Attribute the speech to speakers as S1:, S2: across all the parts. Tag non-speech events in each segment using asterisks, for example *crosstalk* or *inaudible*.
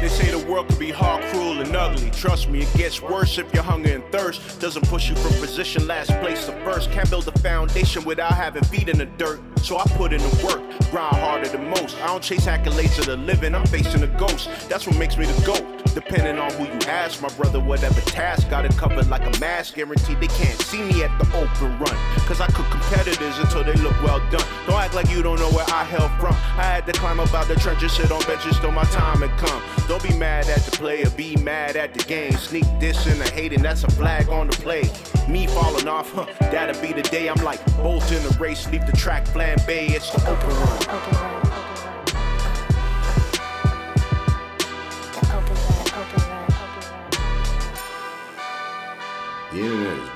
S1: They say the world could be hard, cruel, and ugly. Trust me, it gets worse if your hunger and thirst doesn't push you from position last place to first. Can't build a foundation without having feet in the dirt. So I put in the work, grind harder than most. I don't chase accolades of the living, I'm facing a ghost. That's what makes me the GOAT. Depending on who you ask, my brother, whatever task, got it covered like a mask. Guaranteed they can't see me at the open run. Cause I cook competitors until they look well done. Don't act like you don't know where I hail from. I had to climb up out the trenches, sit on benches till my time had come. Don't be mad at the player, be mad at the game. Sneak this and the hating, that's a flag on the play. Me falling off, huh, that'll be the day I'm like Bolt in the race, leave the track flambe, it's the open run.
S2: Open run,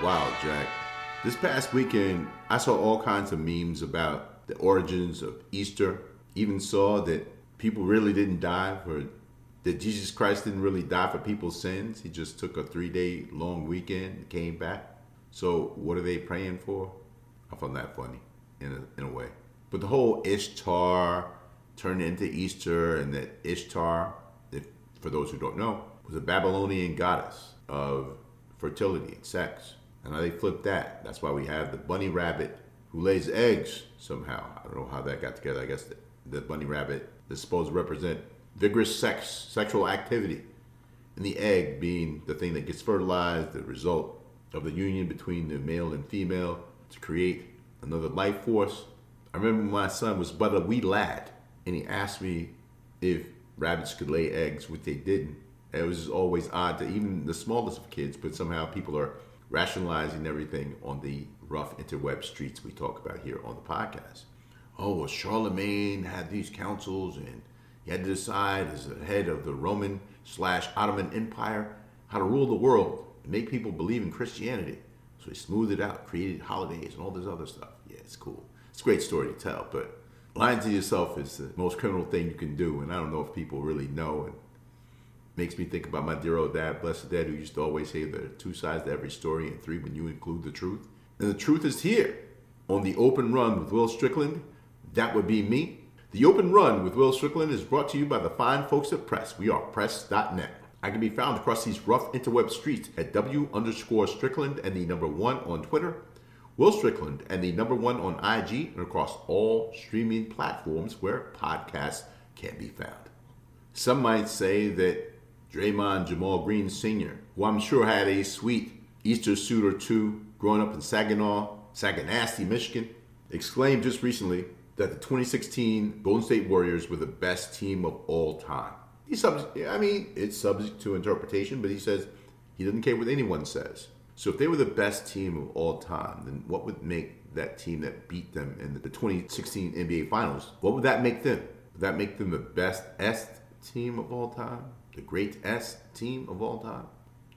S3: Wild, Jack. This past weekend, I saw all kinds of memes about the origins of Easter. Even saw that people really didn't die for, that Jesus Christ didn't really die for people's sins. He just took a three day long weekend and came back. So, what are they praying for? I found that funny in a, in a way. But the whole Ishtar turned into Easter, and that Ishtar, if, for those who don't know, was a Babylonian goddess of fertility and sex. And how they flipped that. That's why we have the bunny rabbit who lays eggs somehow. I don't know how that got together. I guess the, the bunny rabbit is supposed to represent vigorous sex, sexual activity. And the egg being the thing that gets fertilized, the result of the union between the male and female to create another life force. I remember my son was but a wee lad, and he asked me if rabbits could lay eggs, which they didn't. It was always odd to even the smallest of kids, but somehow people are rationalizing everything on the rough interweb streets we talk about here on the podcast. Oh, well, Charlemagne had these councils and he had to decide as the head of the Roman slash Ottoman Empire how to rule the world and make people believe in Christianity. So he smoothed it out, created holidays and all this other stuff. Yeah, it's cool. It's a great story to tell, but lying to yourself is the most criminal thing you can do. And I don't know if people really know. And makes me think about my dear old dad, blessed dad, who used to always say there are two sides to every story and three when you include the truth. And the truth is here on the open run with Will Strickland. That would be me. The Open Run with Will Strickland is brought to you by the fine folks at Press. We are press.net. I can be found across these rough interweb streets at W underscore Strickland and the number one on Twitter, Will Strickland and the number one on IG, and across all streaming platforms where podcasts can be found. Some might say that Draymond Jamal Green Sr., who I'm sure had a sweet Easter suit or two growing up in Saginaw, Saganasty, Michigan, exclaimed just recently that the 2016 Golden State Warriors were the best team of all time. He's subject, I mean, it's subject to interpretation, but he says he doesn't care what anyone says. So if they were the best team of all time, then what would make that team that beat them in the 2016 NBA Finals? What would that make them? Would that make them the best S team of all time? The great S team of all time?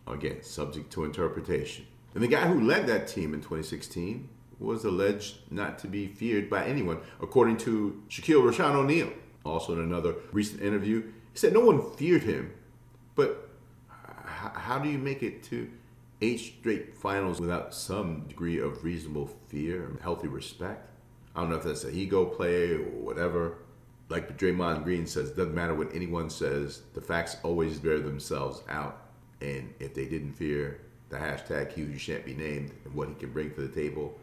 S3: Again, subject to interpretation. And the guy who led that team in 2016 was alleged not to be feared by anyone, according to Shaquille Rashawn O'Neal. Also, in another recent interview, he said no one feared him, but how do you make it to eight straight finals without some degree of reasonable fear and healthy respect? I don't know if that's a ego play or whatever. Like Draymond Green says, doesn't matter what anyone says, the facts always bear themselves out. And if they didn't fear the hashtag Hughes shan't be named and what he can bring to the table,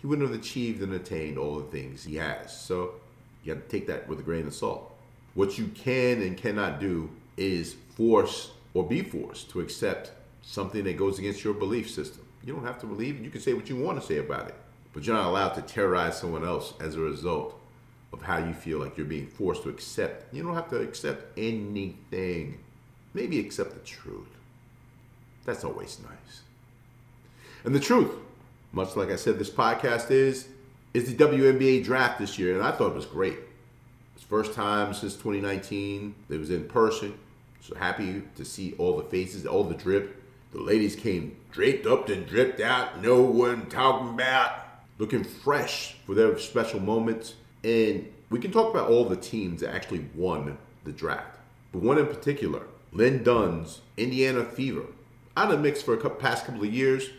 S3: he wouldn't have achieved and attained all the things he has. So you got to take that with a grain of salt. What you can and cannot do is force or be forced to accept something that goes against your belief system. You don't have to believe it. You can say what you want to say about it, but you're not allowed to terrorize someone else as a result of how you feel like you're being forced to accept. You don't have to accept anything. Maybe accept the truth. That's always nice. And the truth, much like I said, this podcast is is the WNBA draft this year, and I thought it was great. It's first time since 2019 that it was in person. So happy to see all the faces, all the drip. The ladies came draped up and dripped out. No one talking about looking fresh for their special moments. And we can talk about all the teams that actually won the draft. But one in particular, Lin Dunn's Indiana Fever, out of the mix for a couple, past couple of years.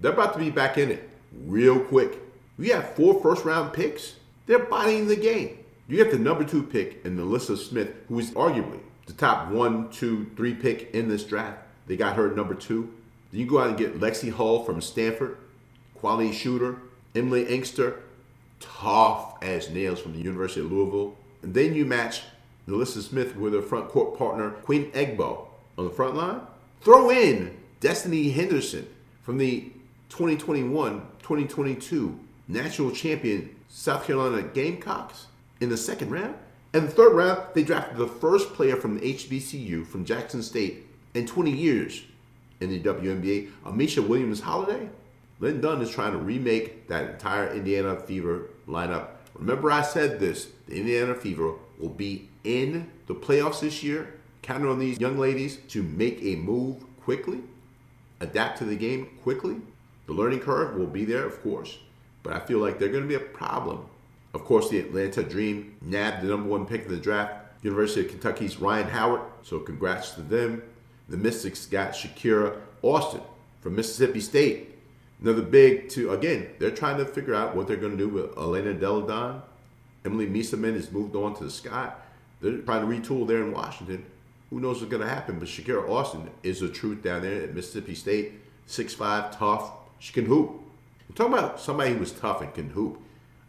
S3: They're about to be back in it real quick. We have four first round picks. They're bodying the game. You have the number two pick in NaLyssa Smith, who is arguably the top one, two, three pick in this draft. They got her number two. Then you go out and get Lexi Hull from Stanford, quality shooter. Emily Engstler, tough as nails from the University of Louisville. And then you match NaLyssa Smith with her front court partner, Queen Egbo, on the front line. Throw in Destiny Henderson from the 2021 2022 national champion South Carolina Gamecocks in the second round. And the third round, they drafted the first player from the HBCU from Jackson State in 20 years in the WNBA, Ameshya Williams Holliday. Lin Dunn is trying to remake that entire Indiana Fever lineup. Remember, I said this the Indiana Fever will be in the playoffs this year. Counting on these young ladies to make a move quickly, adapt to the game quickly. The learning curve will be there, of course, but I feel like they're going to be a problem. Of course, the Atlanta Dream nabbed the number one pick in the draft, University of Kentucky's Rhyne Howard, so congrats to them. The Mystics got Shakira Austin from Mississippi State. Another big two. Again, they're trying to figure out what they're going to do with Elena Delle Donne. Emily Meesseman has moved on to the sky. They're trying to retool there in Washington. Who knows what's going to happen? But Shakira Austin is the truth down there at Mississippi State. Six-five, tough. She can hoop. I'm talking about somebody who was tough and can hoop.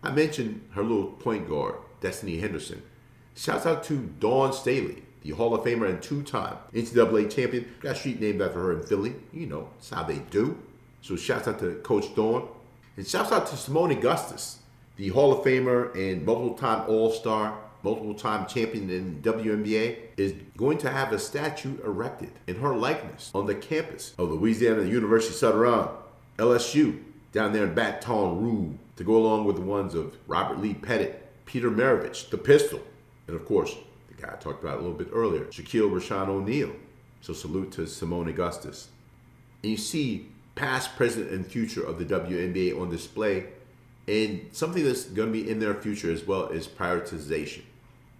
S3: I mentioned her little point guard, Destiny Henderson. Shouts out to Dawn Staley, the Hall of Famer and two-time NCAA champion. Got a street named after her in Philly. You know, it's how they do. So shouts out to Coach Dawn. And shouts out to Seimone Augustus, the Hall of Famer and multiple-time All-Star, multiple-time champion in WNBA, is going to have a statue erected in her likeness on the campus of Louisiana University Southern, LSU, down there in Baton Rouge, to go along with the ones of Robert Lee Pettit, Peter Maravich, the Pistol, and of course, the guy I talked about a little bit earlier, Shaquille Rashawn O'Neal. So salute to Seimone Augustus. And you see past, present, and future of the WNBA on display. And something that's going to be in their future as well is prioritization.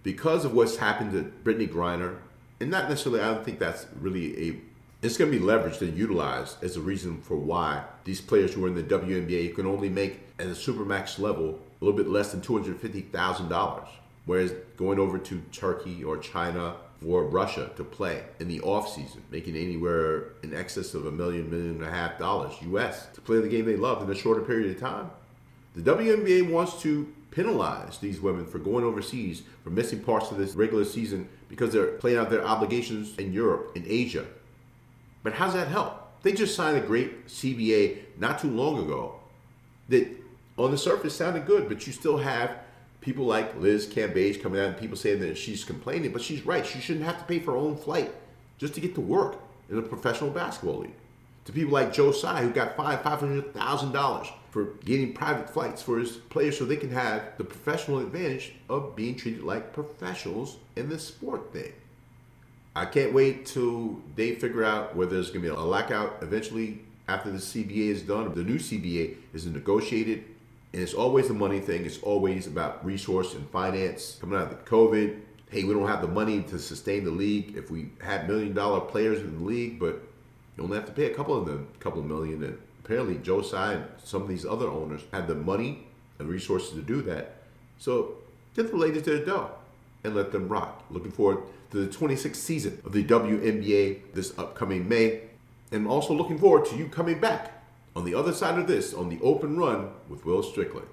S3: Because of what's happened to Brittney Griner, and not necessarily, I don't think that's really a, it's going to be leveraged and utilized as a reason for why these players who are in the WNBA can only make at the supermax level a little bit less than $250,000. Whereas going over to Turkey or China for Russia to play in the offseason, making anywhere in excess of a million, million and a half dollars US to play the game they love in a shorter period of time. The WNBA wants to penalize these women for going overseas, for missing parts of this regular season because they're playing out their obligations in Europe, in Asia. But how's that help? They just signed a great CBA not too long ago that on the surface sounded good, but you still have people like Liz Cambage coming out and people saying that she's complaining, but she's right. She shouldn't have to pay for her own flight just to get to work in a professional basketball league. To people like Joe Tsai, who got fined $500,000 for getting private flights for his players so they can have the professional advantage of being treated like professionals in this sport thing. I can't wait till they figure out whether there's going to be a lockout eventually after the CBA is done. The new CBA is negotiated and it's always the money thing. It's always about resource and finance. Coming out of the COVID, hey, we don't have the money to sustain the league. If we had million dollar players in the league, but you only have to pay a couple of them, a couple of million. And apparently, Joe Tsai and some of these other owners had the money and resources to do that. So get the ladies their dough and let them rock. Looking forward to the 26th season of the WNBA this upcoming May. And also looking forward to you coming back on the other side of this, on the open run with Will Strickland.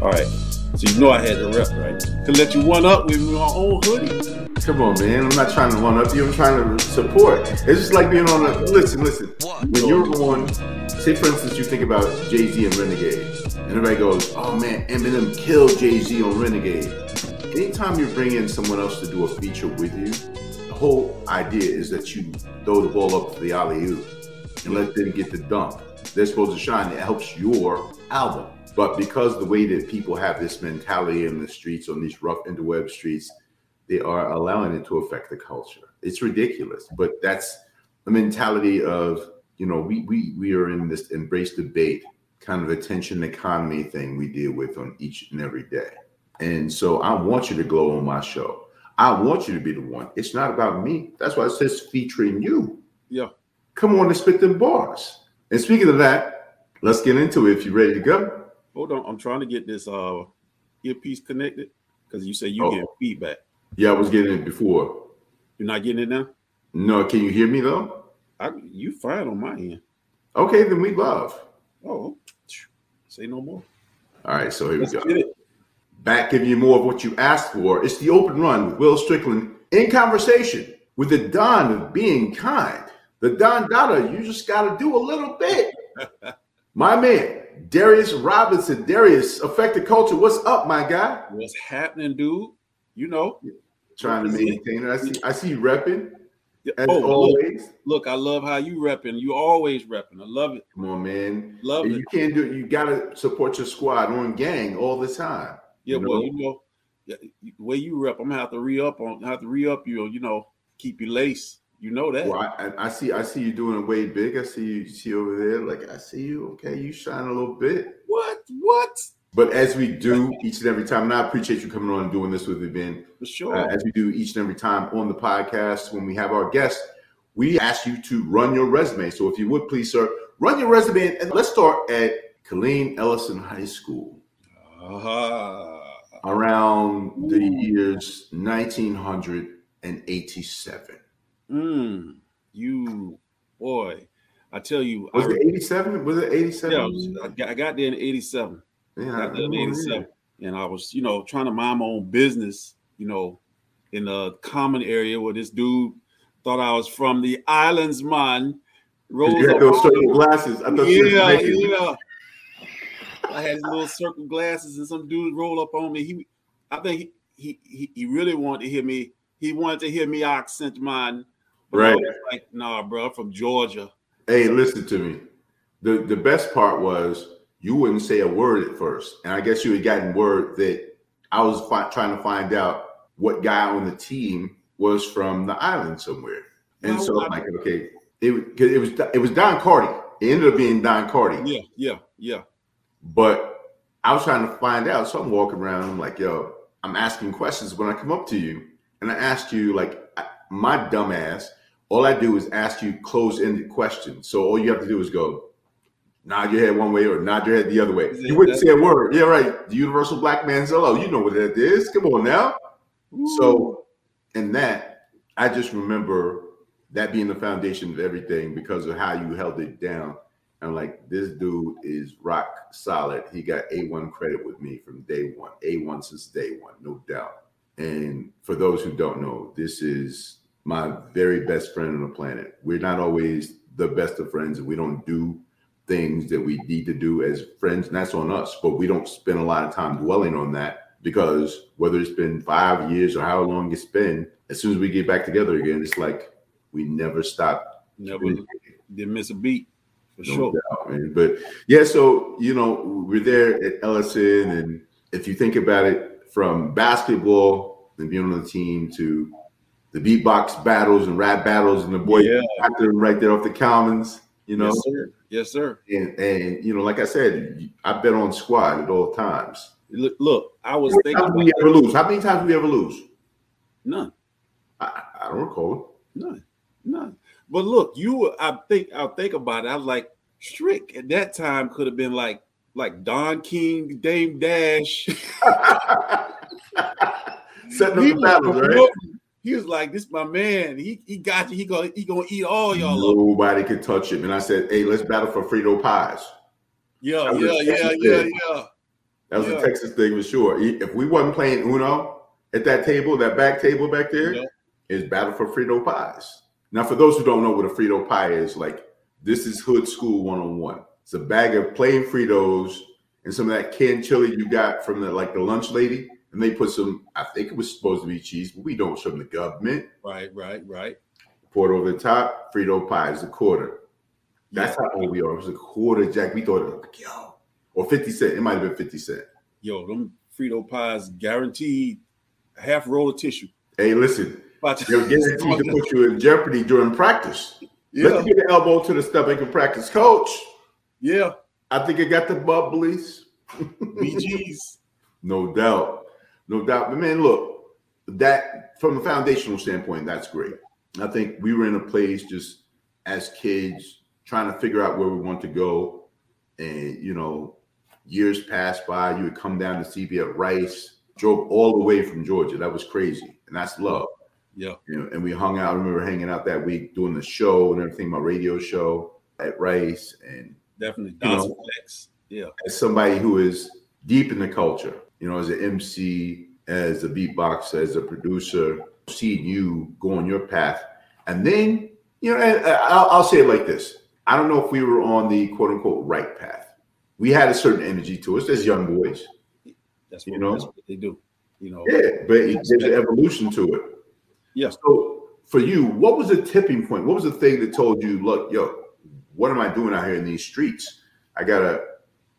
S4: All right. So you know I had to rep, right? To let you one up with my own hoodie.
S3: Come on, man. I'm not trying to one up you. I'm trying to support. It's just like being on a. Listen, listen. When you're on say for instance you think about Jay Z and Renegade, and everybody goes, "Oh man, Eminem killed Jay Z on Renegade." Anytime you bring in someone else to do a feature with you, the whole idea is that you throw the ball up to the alley oop and let them get the dunk. They're supposed to shine. It helps your album. But because the way that people have this mentality in the streets, on these rough interweb streets, they are allowing it to affect the culture. It's ridiculous, but that's the mentality of you know, we we we are in this embrace debate kind of attention economy thing we deal with on each and every day. And so I want you to glow on my show. I want you to be the one. It's not about me. That's why it says featuring you.
S4: Yeah.
S3: Come on and spit them bars. And speaking of that, let's get into it if you're ready to go.
S4: Hold on. I'm trying to get this uh earpiece connected because you say you
S3: Oh.
S4: get feedback.
S3: Yeah, I was getting it before.
S4: You're not getting it now?
S3: No, can you hear me though?
S4: I, you fine on my end.
S3: Okay, then we love.
S4: Oh, say no more.
S3: All right, so here we
S4: Let's
S3: go.
S4: get it.
S3: Back giving you more of what you asked for. It's the open run with Will Strickland in conversation with the Don of being kind. The Don Dada, you just got to do a little bit. *laughs* my man, Darius Robinson. Darius, affected culture. What's up, my guy?
S4: What's happening, dude? You know.
S3: Trying to maintain it. I see. I see you repping as
S4: Oh, look,
S3: always.
S4: look, I love how you repping. You always repping. I love it.
S3: Come on, man.
S4: Love
S3: you
S4: it.
S3: can't do it. You got to support your squad on gang all the time.
S4: Yeah,
S3: You
S4: well,
S3: know?
S4: you know, the way you rep, I'm gonna have to re up on, have to re up you. You know, keep you lace. You know that.
S3: Well, I, I- I see. I see you doing it way big. I see you see over there. Like I see you. Okay, you shine a little bit.
S4: What? What?
S3: But as we do each and every time, and I appreciate you coming on and doing this with me, Ben.
S4: For sure.
S3: Uh, as we do each and every time on the podcast, when we have our guests, we ask you to run your resume. So if you would please, sir, run your resume. And let's start at Killeen Ellison High School
S4: Ah.
S3: around the years 1987.
S4: Mm, you boy, I tell you,
S3: Was
S4: I,
S3: it 87? Was it 87?
S4: yeah, I got, I got there in '87.
S3: Yeah,
S4: got there in
S3: I
S4: and I was, you know, trying to mind my own business, you know, in a common area where this dude thought I was from the islands, man. Rose
S3: You had those circle glasses. I thought
S4: yeah, yeah. I had his little circle glasses, and some dude roll up on me. He, I think he, he, he, really wanted to hear me. He wanted to hear me accent mine.
S3: Right.
S4: like, nah, bro, I'm from Georgia.
S3: Hey, listen to me. The the best part was you wouldn't say a word at first, and I guess you had gotten word that I was fi- trying to find out what guy on the team was from the island somewhere, and
S4: Well,
S3: so I'm like, okay, it it was it was Don Carty. It ended up being Don Carty,
S4: Yeah, yeah, yeah.
S3: but I was trying to find out. So I'm walking around. I'm like, yo, I'm asking questions when I come up to you, and I asked you like my dumbass. All I do is ask you close-ended questions. So all you have to do is go nod your head one way or nod your head the other way. You wouldn't say a word. Yeah, right. The universal black man's hello. Oh, you know what that is. Come on now. So, in that, I just remember that being the foundation of everything because of how you held it down. I'm like, this dude is rock solid. He got A1 credit with me from day one, A1 since day one, no doubt. And for those who don't know, this is my very best friend on the planet. We're not always the best of friends, and we don't do things that we need to do as friends, and that's on us. But we don't spend a lot of time dwelling on that because whether it's been five years or how long it's been, as soon as we get back together again, it's like we never stop.
S4: Never didn't miss a beat for
S3: No
S4: sure.
S3: doubt. But yeah, so you know, we're there at Ellison, and if you think about it, from basketball and being on the team to the beatbox battles and rap battles, and the boy
S4: Yeah.
S3: right there off the commons, you know,
S4: Yes. Yes, sir.
S3: and and you know, like I said, I've been on squad at all times.
S4: Look, look I was
S3: How
S4: thinking
S3: we ever lose? How many times we ever lose?
S4: none,
S3: I, I don't recall.
S4: none, none. But look, you, I think, I'll think about it. I was like, Strick at that time could have been like, like Don King, Dame Dash. *laughs*
S3: Setting up
S4: He
S3: the battles, right?
S4: He was like, "This my man. He he got you. He gonna he gonna eat all y'all up."
S3: Nobody could touch him. And I said, hey, let's battle for Frito pies.
S4: Yeah, yeah, yeah, yeah, yeah.
S3: That was
S4: Yeah.
S3: a Texas thing for sure. If we wasn't playing Uno at that table, that back table back there,
S4: Yeah.
S3: is battle for Frito pies. Now, for those who don't know what a Frito pie is, like this is hood school one on one. It's a bag of plain Fritos and some of that canned chili you got from the like the lunch lady, and they put some. I think it was supposed to be cheese, but we don't show them the government.
S4: Right, right, right.
S3: Pour it over the top. Frito pie is a quarter. That's
S4: Yeah.
S3: how old we are. It was a quarter, Jack. We thought it was like yo, or fifty cent. It might have been fifty cent.
S4: Yo, them Frito pies guaranteed half roll of tissue.
S3: Hey, listen, they're guaranteed to put you in jeopardy during practice.
S4: yeah,
S3: Let's get an elbow to the stomach and practice, coach.
S4: yeah.
S3: I think I got the bubblies.
S4: BGs. *laughs*
S3: No doubt. No doubt. But man, look, that from a foundational standpoint, that's great. I think we were in a place just as kids trying to figure out where we want to go. And, you know, years passed by, you would come down to see me at Rice, drove all the way from Georgia. That was crazy. And that's love.
S4: Yeah.
S3: You know, and we hung out. I remember hanging out that week doing the show and everything, my radio show at Rice. And
S4: Definitely.
S3: You know,
S4: Yeah.
S3: as somebody who is deep in the culture, you know, as an MC, as a beatboxer, as a producer, seeing you go on your path. And then, you know, and, uh, I'll, I'll say it like this I don't know if we were on the quote unquote right path. We had a certain energy to us as young boys.
S4: That's
S3: You know?
S4: that's what they do. You know.
S3: Yeah, but it- there's an evolution to it.
S4: Yeah.
S3: So for you, what was the tipping point? What was the thing that told you, look, yo, what am I doing out here in these streets? I gotta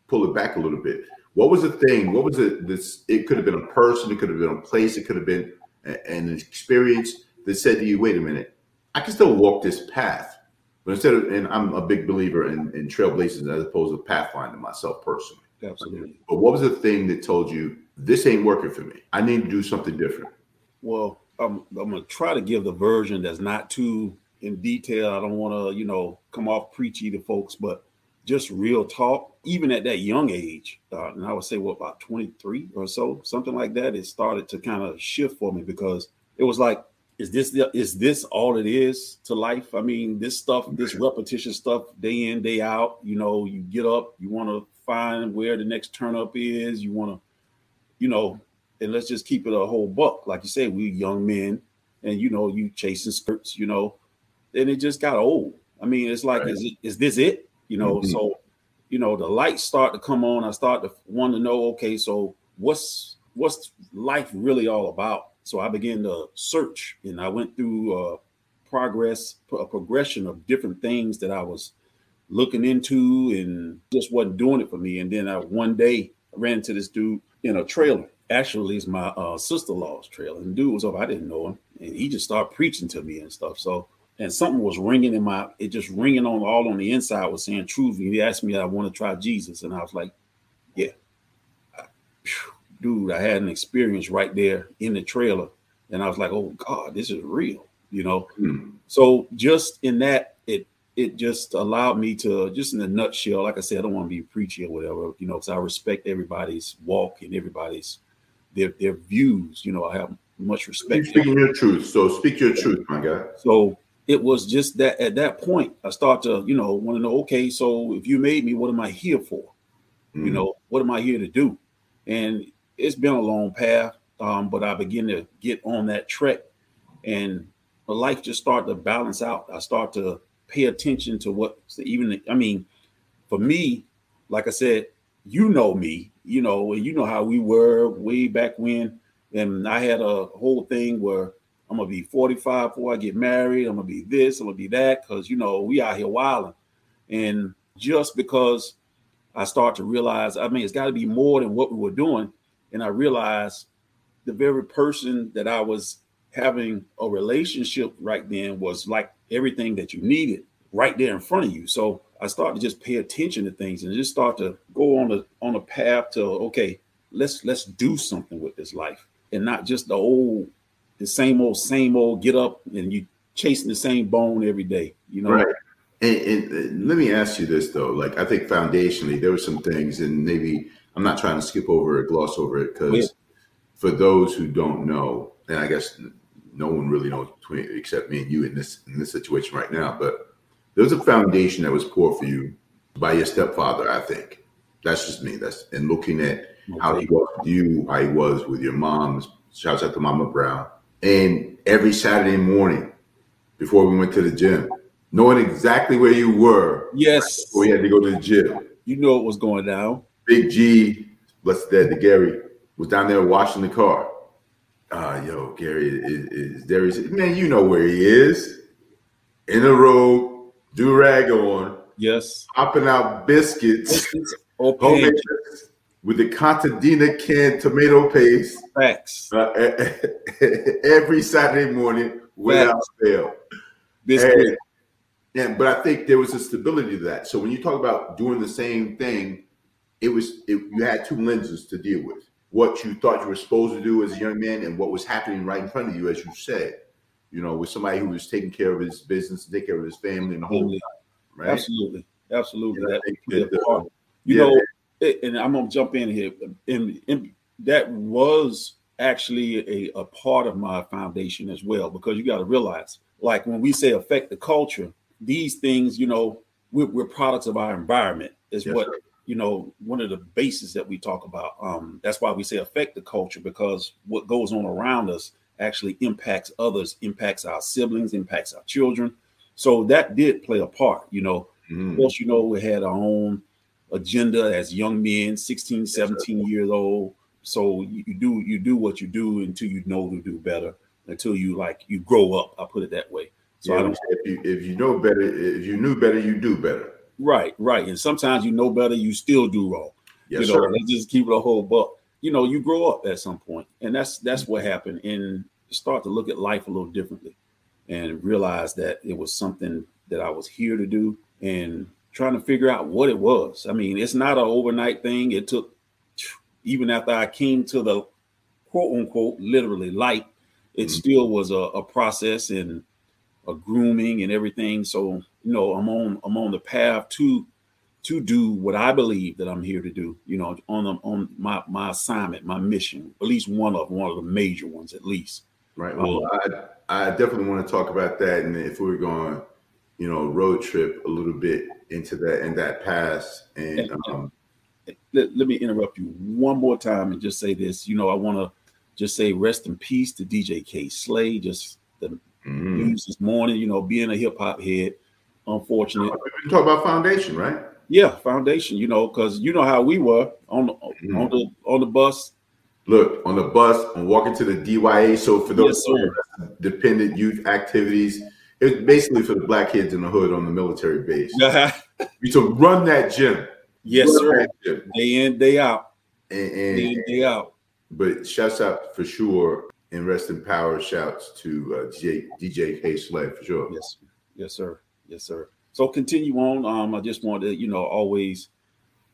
S3: pull it back a little bit. What was the thing? What was it? This it could have been a person, it could have been a place, it could have been a- an experience that said to you, wait a minute, I can still walk this path. But instead of, and I'm a big believer in, in trailblazers as opposed to pathfinding myself personally.
S4: Absolutely.
S3: But what was the thing that told you this ain't working for me? I need to do something different.
S4: Well, I'm, I'm gonna try to give the version that's not too in detail. I don't want to, you know, come off preachy to folks, but just real talk. Even at that young age, uh, and I would say what about 23 or so, something like that. It started to kind of shift for me because it was like, is this the, is this all it is to life? I mean, this stuff, this repetition stuff, day in day out. You know, you get up, you want to find where the next turn up is. You want to, you know, and let's just keep it a whole buck. Like you say, we young men, and you know, you chasing skirts, you know, and it just got old. I mean, it's like,
S3: Right.
S4: is it is this it? You know,
S3: Mhm.
S4: so you know, the lights start to come on. I start to want to know, okay, so what's what's life really all about? So I began to search, and I went through uh, progress, a progression of different things that I was looking into, and just wasn't doing it for me. And then I one day ran into this dude in a trailer. Actually, it's my uh, sister-in-law's trailer. And the dude was up. I didn't know him, and he just started preaching to me and stuff. So, and something was ringing in my, it just ringing on all on the inside was saying truth. And he asked me, I want to try Jesus, and I was like, yeah, I- dude. I had an experience right there in the trailer, and I was like, oh God, this is real, you know.
S3: Hmm.
S4: So just in that, it it just allowed me to just in a nutshell, like I said, I don't want to be preachy or whatever, you know, because I respect everybody's walk and everybody's their their views. You know, I have much respect.
S3: speaking your truth. So speak your truth, my guy.
S4: so it was just that at that point, I start to, you know, want to know, okay, so if you made me, what am I here for? You
S3: Mhm.
S4: know, what am I here to do? And it's been a long path, um, but I begin to get on that trek, and my life just start to balance out. I start to pay attention to what even I mean, for me, like I said, you know me, you know, and you know how we were way back when, and I had a whole thing where I'm gonna be 45 before I get married. I'm gonna be this. I'm gonna be that because you know we out here wilding, and just because I start to realize, I mean, it's got to be more than what we were doing, and I realized the very person that I was having a relationship right then was like everything that you needed right there in front of you. So I started to just pay attention to things and just start to go on a on a path to okay, let's let's do something with this life and not just the old the same old same old get up and you chasing the same bone every day you know
S3: Right. And, and, and let me ask you this though. Like I think foundationally there were some things, and maybe I'm not trying to skip over it, gloss over it, because
S4: Yeah.
S3: for those who don't know, and I guess no one really knows between except me and you in this in this situation right now, but there's a foundation that was poured for you by your stepfather. I think that's just me. That's and looking at how he was with you, how he was with your mom. Shouts out to Mama Brown. And every Saturday morning before we went to the gym, knowing exactly where you were
S4: yes
S3: you had to go to the gym.
S4: you know what was going down
S3: Big G, bless the dead, the Gary was down there washing the car. Uh, yo, Gary is, is there. He said, Man, you know where he is. In the road, do rag on,
S4: yes
S3: popping out biscuits,
S4: or
S3: homemade biscuits with the Contadina canned tomato paste
S4: facts
S3: uh, *laughs* every Saturday morning without fail.
S4: this
S3: And, and but I think there was a stability to that. So when you talk about doing the same thing, it was it, you had two lenses to deal with. what you thought you were supposed to do as a young man and what was happening right in front of you, as you said. You know, with somebody who was taking care of his business, take care of his family, and the whole
S4: Absolutely.
S3: time, right?
S4: Absolutely, absolutely.
S3: I
S4: That
S3: that, uh.
S4: You
S3: yeah,
S4: know, and I'm gonna jump in here. And, and that was actually a, a part of my foundation as well, because you got to realize, like when we say affect the culture, these things, you know, we're, we're products of our environment. Is
S3: Yes,
S4: what
S3: sir.
S4: you know one of the bases that we talk about. Um, that's why we say affect the culture because what goes on around us actually impacts others, impacts our siblings, impacts our children. So that did play a part, you know. Of
S3: Mhm.
S4: course, you know, we had our own agenda as young men, 16, 17 years old. So you, do you do what you do until you know to do better, until you like you grow up. I put it that way. So I
S3: Yeah,
S4: don't
S3: if you if you know better, if you knew better, you do better.
S4: right, right. And sometimes you know better, you still do wrong.
S3: Yes,
S4: you know,
S3: sir.
S4: let's just keep it a whole buck. You know, you grow up at some point, and that's that's what happened, and start to look at life a little differently, and realize that it was something that I was here to do, and trying to figure out what it was. I mean, it's not an overnight thing. It took even after I came to the quote unquote literally light, it
S3: Mhm.
S4: still was a, a process and a grooming and everything. So you know, I'm on I'm on the path to to do what I believe that I'm here to do. You know, on the, on my my assignment, my mission, at least one of one of the major ones, at least.
S3: Right. Well, I I definitely want to talk about that, and if we're going, you know, road trip a little bit into that and that past, and um,
S4: Let, let me interrupt you one more time and just say this. You know, I want to just say rest in peace to DJ Kay Slay. Just the
S3: mhm.
S4: news this morning. You know, being a hip hop head, unfortunate.
S3: we talk about foundation, right?
S4: Yeah, foundation. You know, because you know how we were on the
S3: Mhm.
S4: on the on the bus.
S3: Look on the bus and walking to the DYA. So for those
S4: Yes,
S3: dependent youth activities, it's basically for the black kids in the hood on the military base.
S4: yes,
S3: We to run that gym. Run
S4: sir.
S3: gym.
S4: Day in, day out.
S3: And,
S4: Day in, day out.
S3: but shouts out for sure and rest in power. Shouts to uh, DJ DJ Kay Slay for sure.
S4: Yes, yes, sir. Yes, sir. So continue on. Um, I just want to, you know, always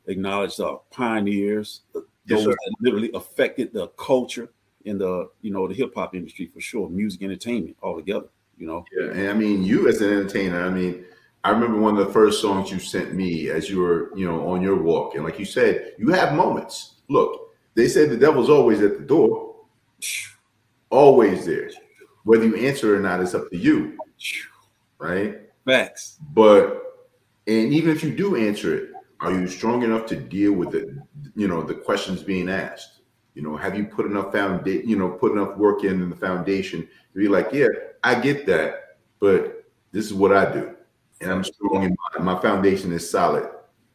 S4: acknowledge the pioneers,
S3: Yes,
S4: those
S3: sir.
S4: that literally affected the culture in the, you know, the hip hop industry for sure, music, entertainment, all together. You know,
S3: Yeah, and I mean, you as an entertainer, I mean, I remember one of the first songs you sent me as you were, you know, on your walk, and like you said, you have moments. Look, they said the devil's always at the door, always there. Whether you answer or not, it's up to you, right?
S4: facts.
S3: But and even if you do answer it, are you strong enough to deal with it? You know, the questions being asked. You know, have you put enough foundation? You know, put enough work in in the foundation to be like, yeah, I get that, but this is what I do, and I'm strong. In my, my foundation is solid.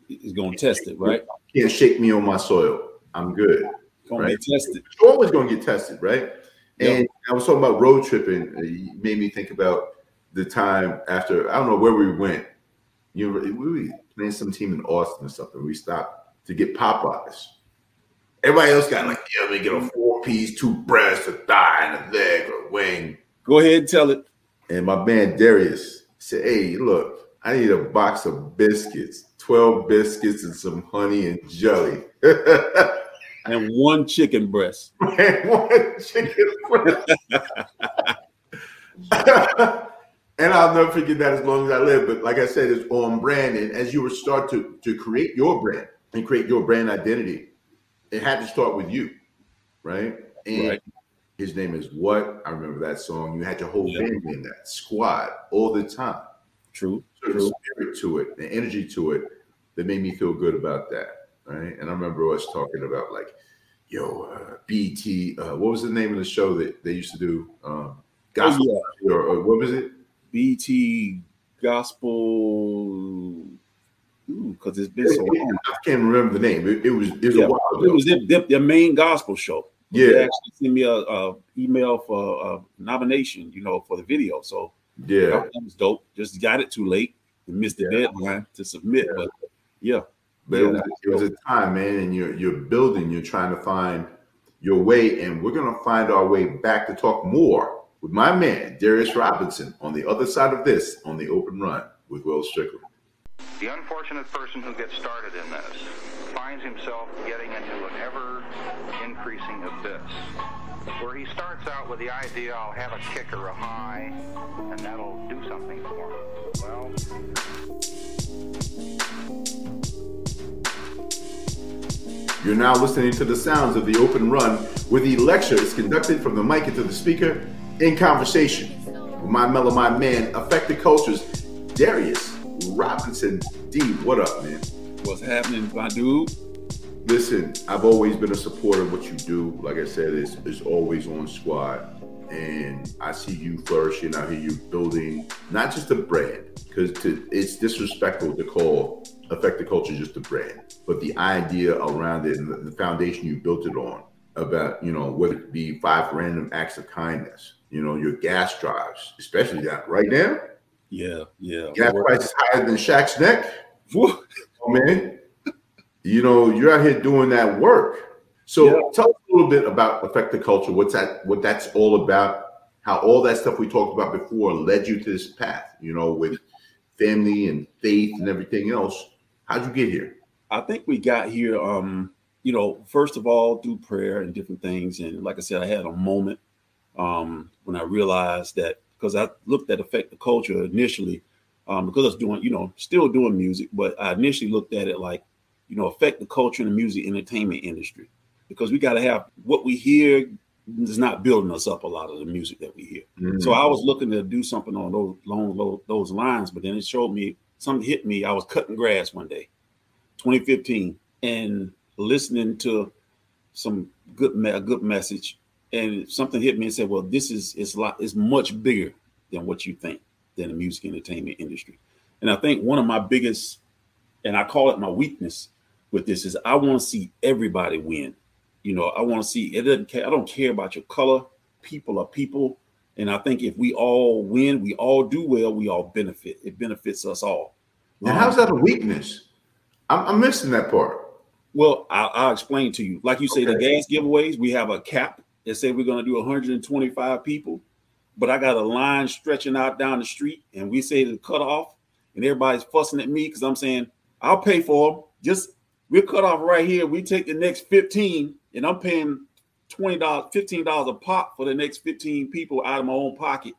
S4: It's gonna test it, right?
S3: You can't shake me on my soil. I'm good.
S4: Gonna
S3: Right.
S4: tested.
S3: You're always going to get tested, right?
S4: Yeah.
S3: And I was talking about road tripping. You made me think about the time after I don't know where we went. You know, we were playing some team in Austin or something. We stopped to get Popeyes. Everybody else got like, yeah, me get a four piece, two breasts, a thigh, and a leg or a wing.
S4: Go ahead and tell it.
S3: And my man Darius said, Hey, look, I need a box of biscuits, 12 biscuits and some honey and jelly. *laughs*
S4: And one chicken breast. *laughs*
S3: Man, one chicken breast. *laughs* and I'll never forget that as long as I live. But like I said, it's on brand. And as you were start to, to create your brand and create your brand identity, it had to start with you, right? And
S4: Right.
S3: His name is what? I remember that song. You had your whole
S4: Yeah.
S3: in that squad all the time.
S4: True.
S3: Certain
S4: True.
S3: spirit to it, the energy to it that made me feel good about that. Right. And I remember us talking about like, yo, uh, BT, uh, what was the name of the show that they used to do? Um, gospel
S4: Oh, yeah.
S3: or, or what was it?
S4: BT gospel. Because it's been so long.
S3: I can't remember the name. It, it was it was
S4: Yeah,
S3: a while
S4: It was their, their main gospel show.
S3: Yeah,
S4: actually sent me a, a email for a nomination, you know, for the video. So
S3: yeah.
S4: that, that was dope. Just got it too late. We missed the
S3: Yeah.
S4: deadline to submit.
S3: Yeah.
S4: But yeah,
S3: But
S4: Yeah,
S3: it, was, it was a time, man, and you're you're building, you're trying to find your way, and we're gonna find our way back to talk more with my man Darius Robinson on the other side of this on the open run with Will Strickland.
S5: The unfortunate person who gets started in this finds himself getting into an ever increasing abyss where he starts out with the idea I'll have a kick or a high and that'll do something for him. Well,
S3: You're now listening to the sounds of the open run, where the lecture is conducted from the mic into the speaker in conversation. With my mellow, my man, affected cultures, Darius Robinson. D, what up, man?
S4: What's happening, my dude?
S3: Listen, I've always been a supporter of what you do. Like I said, it's, it's always on squad. And I see you flourishing. I hear you building not just a brand, because it's disrespectful to call affect the culture just a brand, but the idea around it and the, the foundation you built it on about, you know, whether it be five random acts of kindness, you know, your gas drives, especially that right now.
S4: Yeah, yeah.
S3: Gas prices higher than Shaq's neck. oh, man. You know, you're out here doing that work. So yeah. tell us a little bit about affected culture, what's that what that's all about, how all that stuff we talked about before led you to this path, you know, with family and faith and everything else. How'd you get here?
S4: I think we got here, um, you know, first of all, through prayer and different things. And like I said, I had a moment um, when I realized that because I looked at affect the culture initially, um, because I was doing, you know, still doing music, but I initially looked at it like, you know, affect the culture and the music entertainment industry because we got to have what we hear is not building us up a lot of the music that we hear. Mm-hmm. So I was looking to do something on those long those lines, but then it showed me something hit me. I was cutting grass one day, 2015, and listening to some good a good message, and something hit me and said, "Well, this is it's lot it's much bigger than what you think than the music entertainment industry." And I think one of my biggest, and I call it my weakness with this, is I want to see everybody win. You know, I want to see it doesn't care. I don't care about your color. People are people. And I think if we all win, we all do well, we all benefit. It benefits us all.
S3: And how's that a weakness? I'm, I'm missing that part.
S4: Well, I'll, I'll, explain to you. Like you say, okay. the gas giveaways, we have a cap that say we're going to do 125 people, but I got a line stretching out down the street, and we say to cut off and everybody's fussing at me because I'm saying I'll pay for them. Just we're cut off right here. We take the next 15, and I'm paying twenty dollars, fifteen dollars a pop for the next fifteen people out of my own pocket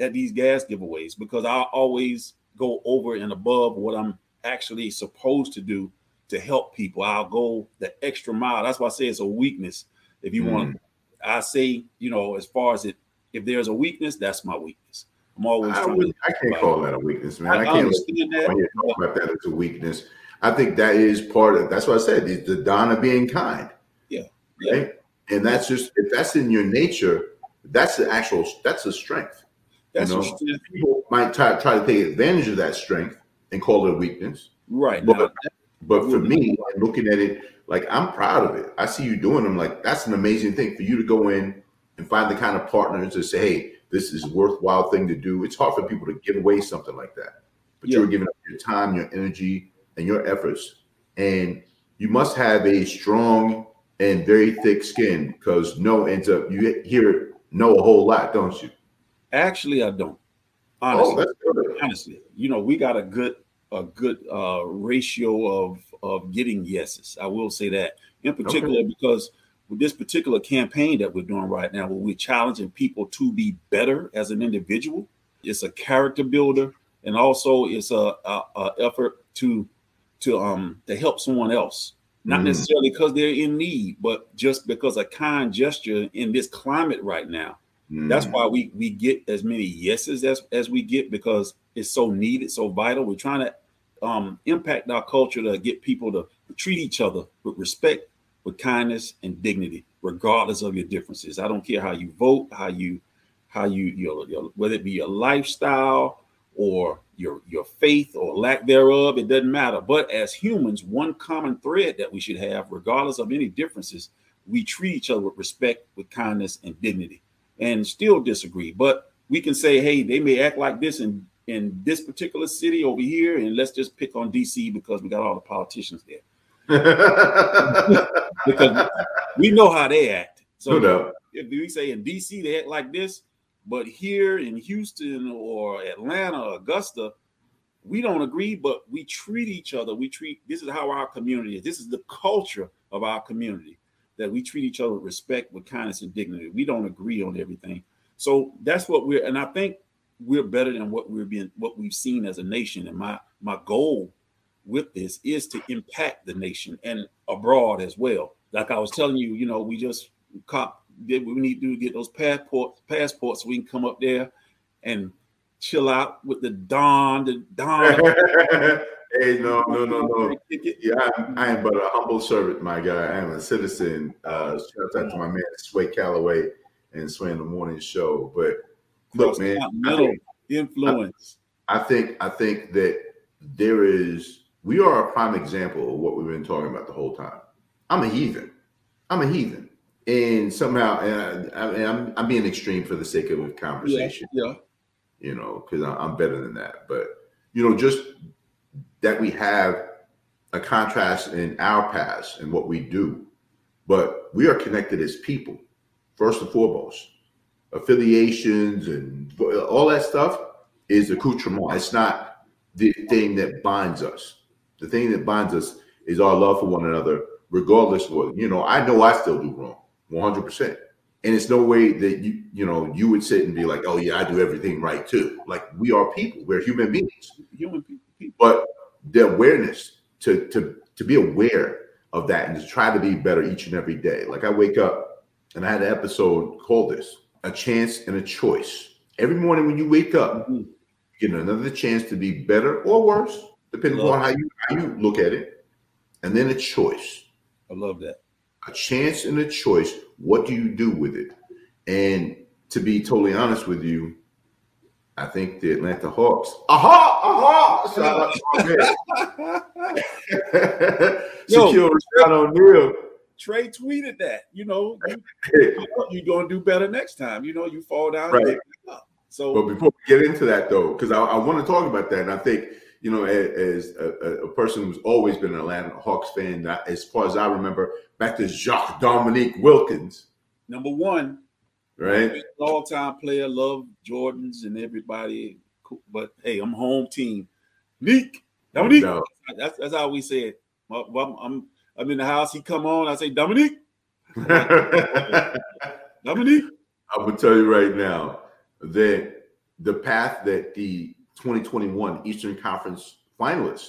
S4: at these gas giveaways because I always go over and above what I'm actually supposed to do to help people. I'll go the extra mile. That's why I say it's a weakness. If you mm. want, I say you know as far as it, if there's a weakness, that's my weakness. I'm always.
S3: I, would, I can't call that a weakness, man. I, I can't understand that. Talk about that as a weakness. I think that is part of. That's what I said. The, the Donna being kind.
S4: Yeah. Yeah. Right?
S3: and that's just if that's in your nature, that's the actual that's a strength. That's you know? people might try, try to take advantage of that strength and call it a weakness.
S4: Right.
S3: But, now, but for me, looking at it, like I'm proud of it. I see you doing them. Like that's an amazing thing for you to go in and find the kind of partners to say, hey, this is a worthwhile thing to do. It's hard for people to give away something like that. But yeah. you're giving up your time, your energy, and your efforts. And you must have a strong and very thick skin because no ends up you hear know a whole lot, don't you?
S4: Actually, I don't. Oh, honestly, oh, honestly, you know, we got a good a good uh, ratio of of getting yeses. I will say that in particular okay. because with this particular campaign that we're doing right now, where we're challenging people to be better as an individual, it's a character builder, and also it's a, a, a effort to to um to help someone else not mm. necessarily because they're in need, but just because a kind gesture in this climate right now. Mm. That's why we we get as many yeses as as we get because it's so needed, so vital. We're trying to um, impact our culture to get people to treat each other with respect, with kindness and dignity, regardless of your differences. I don't care how you vote, how you how you your, your whether it be your lifestyle or your your faith or lack thereof it doesn't matter but as humans one common thread that we should have regardless of any differences we treat each other with respect with kindness and dignity and still disagree but we can say hey they may act like this in in this particular city over here and let's just pick on dc because we got all the politicians there *laughs* because we know how they act so no if we say in dc they act like this but here in Houston or Atlanta, or Augusta, we don't agree, but we treat each other. We treat this is how our community is. This is the culture of our community that we treat each other with respect, with kindness and dignity. We don't agree on everything. So that's what we're, and I think we're better than what we're being, what we've seen as a nation. And my my goal with this is to impact the nation and abroad as well. Like I was telling you, you know, we just cop did we need to get those passports passports so we can come up there and chill out with the Don, the Don. *laughs*
S3: hey, no, no, no, no. Yeah, I, I, am but a humble servant, my guy. I am a citizen. Uh, shout out to my man Sway Calloway and Sway in the Morning Show. But look, man,
S4: I think, influence.
S3: I, I think I think that there is. We are a prime example of what we've been talking about the whole time. I'm a heathen. I'm a heathen, and somehow, and I, am I'm being extreme for the sake of the conversation.
S4: Yeah. yeah
S3: you know, because I'm better than that. But you know, just that we have a contrast in our past and what we do, but we are connected as people, first and foremost. Affiliations and all that stuff is accoutrement. It's not the thing that binds us. The thing that binds us is our love for one another, regardless of what, you know, I know I still do wrong, 100% and it's no way that you you know you would sit and be like oh yeah i do everything right too. Like we are people. We're human beings.
S4: Human people.
S3: But the awareness to to to be aware of that and to try to be better each and every day. Like i wake up and i had an episode called this a chance and a choice every morning when you wake up mm-hmm. you get another chance to be better or worse depending on how you how you look at it and then a choice
S4: i love that
S3: a chance and a choice. What do you do with it? And to be totally honest with you, I think the Atlanta Hawks. Aha! Aha! Shout *laughs* *laughs* out Shaquille Rashad O'Neal.
S4: Trey tweeted that. You know, *laughs* you, you're going to do better next time. You know, you fall down.
S3: Right. So, but before we get into that, though, because I, I want to talk about that, and I think you know, as, a, a, person who's always been an Atlanta Hawks fan, as far as I remember, back to Jacques Dominique Wilkins.
S4: Number one,
S3: right?
S4: All time player, love Jordans and everybody. But hey, I'm home team. Neek, Dominique. No. That's, that's how we say it. I'm, I'm, I'm in the house. He come on. I say Dominique. *laughs* Dominique.
S3: I will tell you right now that the path that the 2021 Eastern Conference finalist,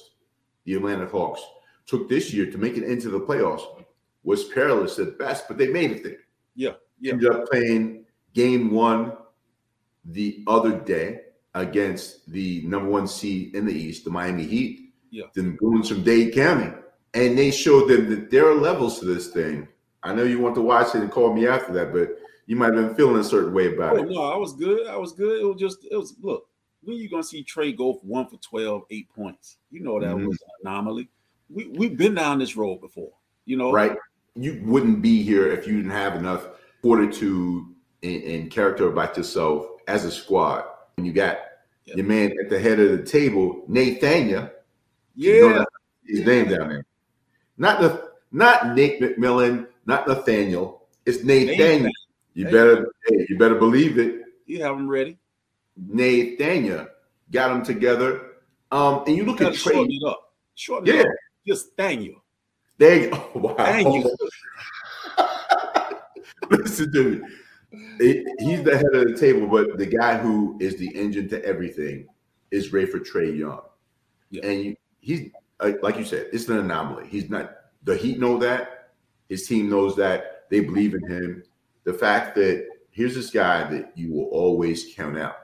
S3: the Atlanta Hawks, took this year to make it into the playoffs was perilous at best, but they made it there.
S4: Yeah. yeah.
S3: Ended up playing game one the other day against the number one seed in the East, the Miami Heat.
S4: Yeah.
S3: The Goons from Dade County. And they showed them that there are levels to this thing. I know you want to watch it and call me after that, but you might have been feeling a certain way about
S4: oh,
S3: it.
S4: No, I was good. I was good. It was just, it was, look, when you gonna see Trey go for one for 12, eight points? You know that mm-hmm. was an anomaly. We we've been down this road before, you know.
S3: Right. You wouldn't be here if you didn't have enough fortitude and, and character about yourself as a squad. And you got yep. your man at the head of the table, Nathaniel.
S4: Yeah. You know
S3: his yeah. name down there. Not the not Nate McMillan, not Nathaniel. It's Nathaniel. You better hey, you better believe it.
S4: You have them ready.
S3: Nathaniel got them together. Um, and you look at Trey.
S4: Shorten it up. Shorten
S3: yeah.
S4: it up. Just Daniel.
S3: There you go. Oh, wow. Daniel. *laughs* Listen to me. he's the head of the table, but the guy who is the engine to everything is Rayford Trey Young. Yeah. And you, he's like you said, it's an anomaly. He's not the Heat know that. His team knows that. They believe in him. The fact that here's this guy that you will always count out.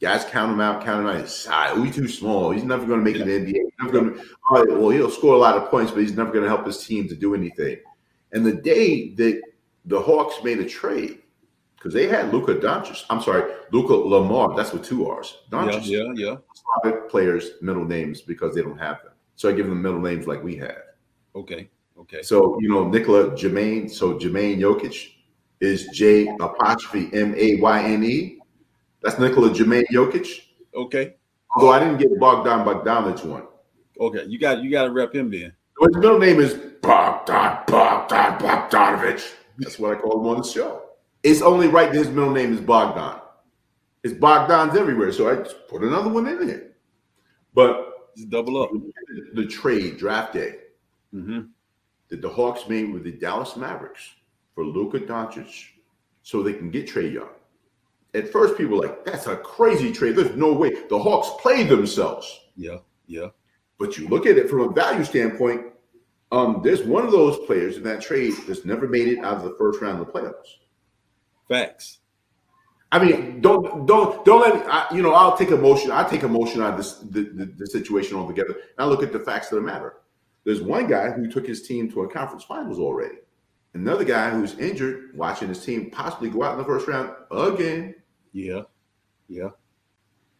S3: Guys count him out, count him out. He's. Oh, too small. He's never going to make yeah. it in the NBA. He's never going to. All right, well, he'll score a lot of points, but he's never going to help his team to do anything. And the day that the Hawks made a trade, because they had Luka Doncic. I'm sorry, Luka Lamar. That's with two R's.
S4: Doncic. Yeah, yeah,
S3: yeah. players middle names because they don't have them. So I give them middle names like we have.
S4: Okay. Okay.
S3: So you know Nikola Jermaine. So Jermaine Jokic is J apostrophe M A Y N E. That's Nikola Jermaine Jokic.
S4: Okay.
S3: Although I didn't get Bogdan Bogdanovic one.
S4: Okay, you got you got to rep him then.
S3: His middle name is Bogdan Bogdan Bogdanovic. That's what I call him on the show. It's only right that his middle name is Bogdan. It's Bogdan's everywhere, so I just put another one in there. But
S4: Just double up.
S3: The trade draft day
S4: hmm
S3: that the Hawks made with the Dallas Mavericks for Luka Doncic so they can get Trey Young. At first, people were like, that's a crazy trade. There's no way. The Hawks played themselves.
S4: Yeah, yeah.
S3: But you look at it from a value standpoint, um, there's one of those players in that trade that's never made it out of the first round of the playoffs.
S4: Facts.
S3: I mean, don't don't don't let me, I, you know. I'll take emotion. I take emotion out of this the, the, the situation altogether. And I look at the facts of the matter. There's one guy who took his team to a conference finals already. Another guy who's injured, watching his team possibly go out in the first round again.
S4: Yeah, yeah.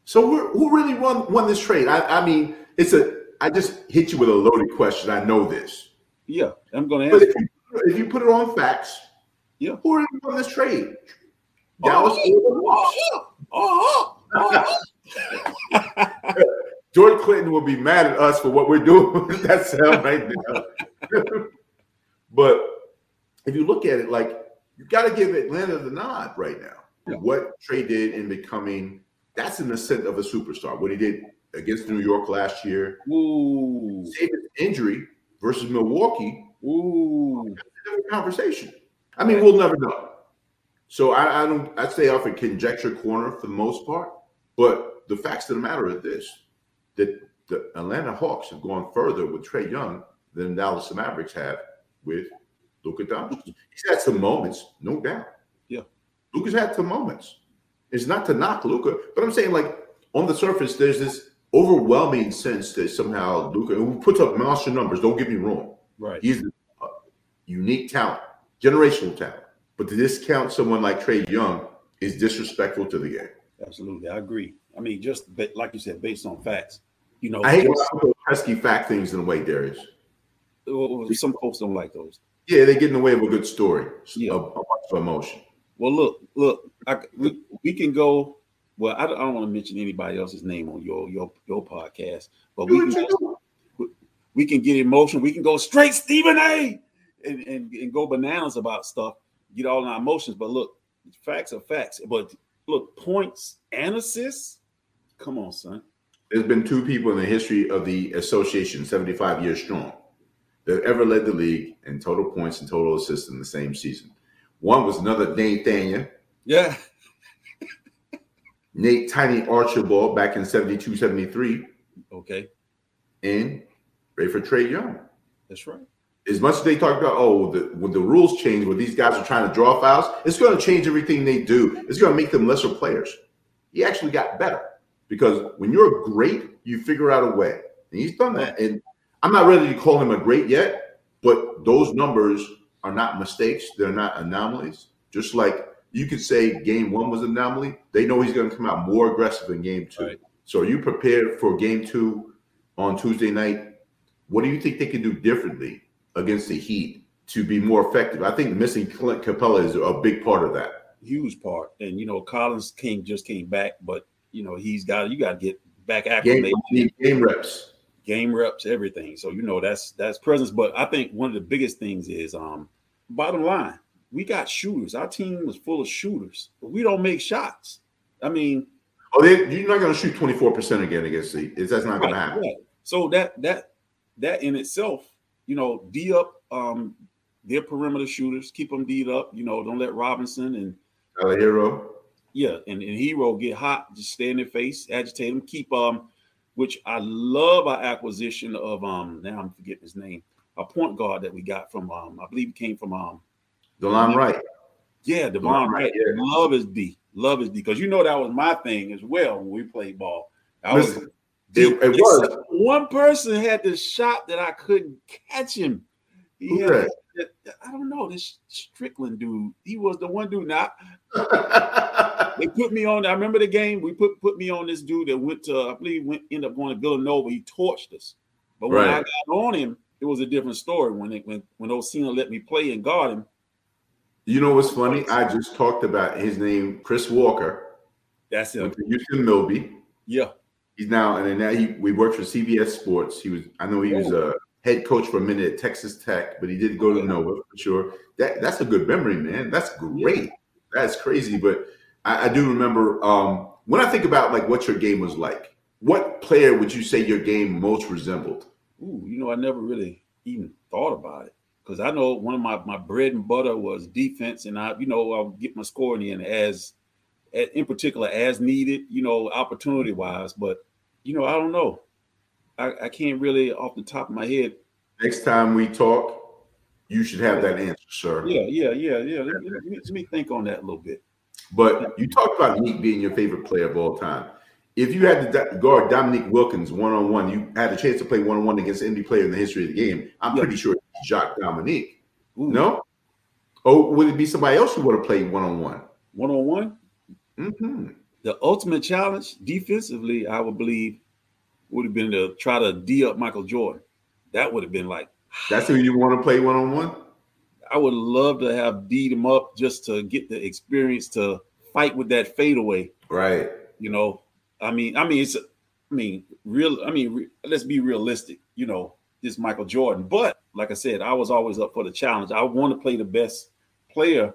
S3: So who, who really won won this trade? I, I mean, it's a. I just hit you with a loaded question. I know this,
S4: Yeah, I'm going to
S3: but
S4: ask.
S3: if you, if you put it on facts,
S4: Yeah.
S3: who really won this trade? Dallas or the Hawks?
S4: Oh, oh, oh. *laughs*
S3: George Clinton will be mad at us for what we're doing *laughs* with that sound right now. *laughs* but if you look at it, like you got to give Atlanta the nod right now.
S4: Yeah.
S3: What Trey did in becoming that's an ascent of a superstar. What he did against New York last year,
S4: Ooh,
S3: save his injury versus Milwaukee,
S4: ooh.
S3: conversation. I mean, we'll never know. So I, I don't. I stay off a conjecture corner for the most part. But the facts of the matter are this: that the Atlanta Hawks have gone further with Trey Young than Dallas Mavericks have with Luka Doncic. He's had some moments, no doubt.
S4: Yeah.
S3: Luka's had some moments. It's not to knock Luka, but I'm saying like on the surface, there's this overwhelming sense that somehow Luka, who puts up monster numbers. Don't get me wrong.
S4: Right.
S3: He's a unique talent, generational talent. But to discount someone like Trey Young is disrespectful to the game.
S4: Absolutely, I agree. I mean, just like you said, based on facts. You know,
S3: I hate those pesky fact things in the way, Darius.
S4: well, some folks don't like those.
S3: Yeah, they get in the way of a good story,
S4: Yeah.
S3: a, a bunch of emotion.
S4: Well, look, look, I, we, we can go. Well, I don't, I don't want to mention anybody else's name on your your your podcast, but we
S3: Do
S4: can go, we can get emotional. We can go straight Stephen A. And, and and go bananas about stuff. Get all in our emotions. But look, facts are facts. But look, points and assists. Come on, son.
S3: There's been two people in the history of the association, 75 years strong, that ever led the league in total points and total assists in the same season. One was another Nathaniel,
S4: Yeah, *laughs*
S3: Nate Tiny Archibald back in 72, 73,
S4: okay,
S3: and Rayford Trey Young.
S4: that's right.
S3: As much as they talk about, oh, the, when the rules change, when these guys are trying to draw fouls, it's going to change everything they do. It's going to make them lesser players. He actually got better because when you're great, you figure out a way. And he's done that. And I'm not ready to call him a great yet, but those numbers are not mistakes. They're not anomalies. Just like you could say game one was an anomaly, they know he's going to come out more aggressive in game two.
S4: Right.
S3: So are you prepared for game two on Tuesday night? What do you think they can do differently against the Heat to be more effective? I think missing Clint Capela is a big part of that.
S4: Huge part. And you know, Collins came just came back, but you know, he's got you got to get back
S3: Game,
S4: acclimated.
S3: need game reps.
S4: game reps, everything. So you know that's that's presence. But I think one of the biggest things is um bottom line, we got shooters. Our team was full of shooters, but we don't make shots. I mean,
S3: Oh, they, you're not going to shoot 24% again against the. That's not going to happen.
S4: right. so that that that in itself, you know, D up um their perimeter shooters, keep them D'd up. You know, don't let Robinson and
S3: Tyler Herro.
S4: yeah, and, and Herro get hot, just stay in their face, agitate them, keep um, which I love our acquisition of um. Now I'm forgetting his name. A point guard that we got from um, I believe he came from um,
S3: DeLon Wright.
S4: yeah, Devon Wright.
S3: yeah.
S4: Love his D, love his D, because you know that was my thing as well when we played ball. I was
S3: Listen, it, it was.
S4: one person had this shot that I couldn't catch him. He
S3: Who
S4: had
S3: that?
S4: that- I don't know this Strickland dude. He was the one dude. Now *laughs* they put me on. I remember the game. We put put me on this dude that went to. I believe went ended up going to Villanova. He torched us. But when I got on him, it was a different story. When it when when Osina let me play and guard him,
S3: you know what's funny? I just talked about his name, Chris Walker,
S4: that's
S3: him. Houston Milby.
S4: Yeah,
S3: He's now, and then now he, we worked for CBS Sports. He was, I know he was a head coach for a minute at Texas Tech, but he did go to Nova for sure. That that's a good memory, man. That's great. That's crazy. But I, I do remember um, when I think about like what your game was like. what player would you say your game most resembled?
S4: Ooh, you know, I never really even thought about it because I know one of my my bread and butter was defense, and I, you know, I'll get my scoring in as, in particular, as needed, you know, opportunity wise. But you know, I don't know. I, I can't really off the top of my head.
S3: Next time we talk, you should have that answer, sir.
S4: Yeah, yeah, yeah, yeah. Let me, let me, me think on that a little bit.
S3: But you talked about Meek being your favorite player of all time. If you had to guard Dominique Wilkins one on one, you had a chance to play one on one against any player in the history of the game. I'm yeah. pretty sure it's Jacques Dominique. Ooh. No? Or would it be somebody else you would have played one on one?
S4: One on one? Mm-hmm. The ultimate challenge defensively, I would believe, would have been to try to D up Michael Jordan. That would have been like.
S3: That's who you want to play one on one?
S4: I would love to have D'd him up just to get the experience to fight with that fadeaway.
S3: Right.
S4: You know, I mean, I mean, it's, I mean, real. I mean, re, let's be realistic. You know, this Michael Jordan. But like I said, I was always up for the challenge. I want to play the best player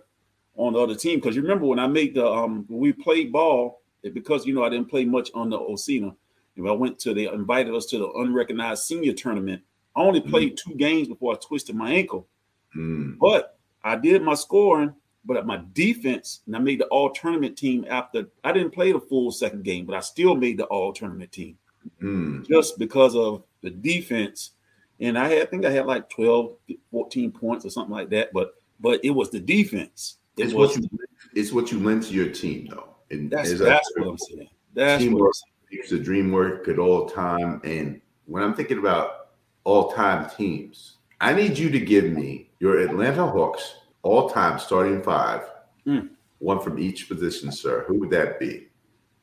S4: on the other team because you remember when I made the um when we played ball because you know I didn't play much on the Osina. And I went to they invited us to the unrecognized senior tournament. I only mm. played mm. two games before I twisted my ankle. Mm. But I did my scoring, but at my defense, and I made the all tournament team after I didn't play the full second game, but I still made the all tournament team mm. just because of the defense. And I, had, I think I had like 12, 14 points or something like that. But but it was the defense.
S3: It it's was, what you it's what you lent to your team though.
S4: And that's, that's what I'm saying. That's
S3: teamwork makes the dream work at all time. And when I'm thinking about all time teams, I need you to give me your Atlanta Hawks all time starting five, mm. one from each position, sir. Who would that be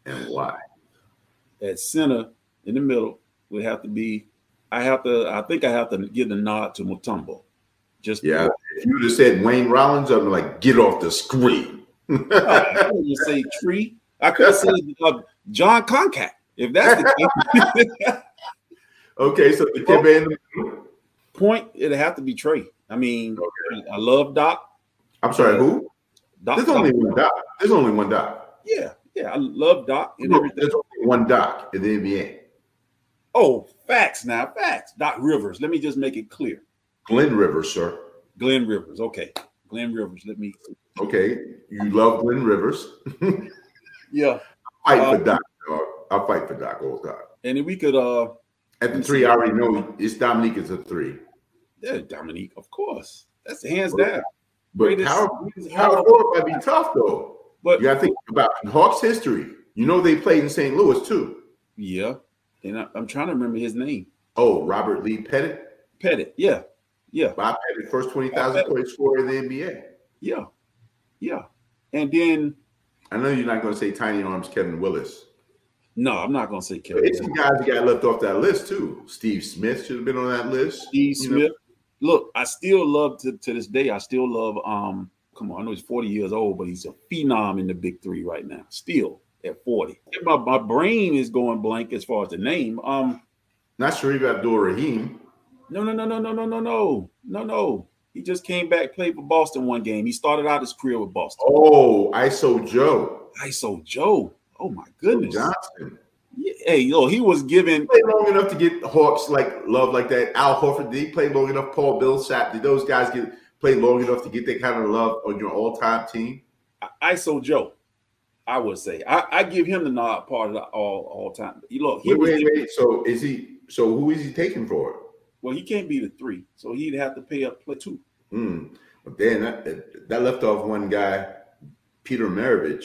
S3: and why?
S4: At center in the middle would have to be. I have to. I think I have to give the nod to Mutombo.
S3: Just yeah. If you would have said Wayne Rollins, I'm like, get off the screen.
S4: I would say tree. I could have said uh, Jon Koncak. If that's the
S3: case. *laughs* okay, so the in
S4: the point, it'd have to be Trey. I mean, okay. I love Doc.
S3: I'm sorry, who? Doc, There's only one Doc. There's only one Doc.
S4: Yeah, yeah, I love Doc and
S3: no, everything. There's only one Doc in the NBA.
S4: Oh, facts now, facts. Doc Rivers. Let me just make it clear.
S3: Glenn Rivers, sir.
S4: Glenn Rivers. Okay. Glenn Rivers. Let me.
S3: Okay. You love Glenn Rivers. *laughs*
S4: yeah.
S3: I fight uh, for Doc. Dog. I'll fight for Doc all time.
S4: And if we could uh
S3: at the three, I already know it's Dominique is a three.
S4: Yeah, Dominique, of course. That's hands but, down.
S3: But Greatest, how how four might be tough though. But you gotta think about Hawks history. You know they played in St. Louis too.
S4: Yeah. And I, am trying to remember his name.
S3: Oh, Robert Lee Pettit.
S4: Pettit, yeah. Yeah.
S3: Bob Pettit, first 20,000 point scorer in the NBA.
S4: Yeah. Yeah. And then
S3: I know you're not going to say Tiny Arms Kevin Willis.
S4: No, I'm not going to say Kevin.
S3: It's some guys that got left off that list too. Steve Smith should have been on that list.
S4: Steve Smith. Know? Look, I still love to, to this day. I still love. Um, come on, I know he's 40 years old, but he's a phenom in the big three right now. Still at 40. My, my brain is going blank as far as the name. Um,
S3: not Shareef Abdur-Rahim.
S4: No, no, no, no, no, no, no, no, no, no. He just came back, played for Boston one game. He started out his career with Boston.
S3: Oh, ISO Joe.
S4: ISO Joe. Oh my goodness. Johnson. Yeah, hey, yo, he was given
S3: played long enough to get Hawks like love like that. Al Horford, did he play long enough? Paul Millsap, did those guys get play long enough to get that kind of love on your all-time team?
S4: ISO Joe, I would say. I, I give him the nod part of the all all time. Look,
S3: he wait, wait, wait. So is he so who is he taking for?
S4: Well, he can't be the three, so he'd have to pay up play two.
S3: Mm. But then that, that left off one guy, Peter Maravich.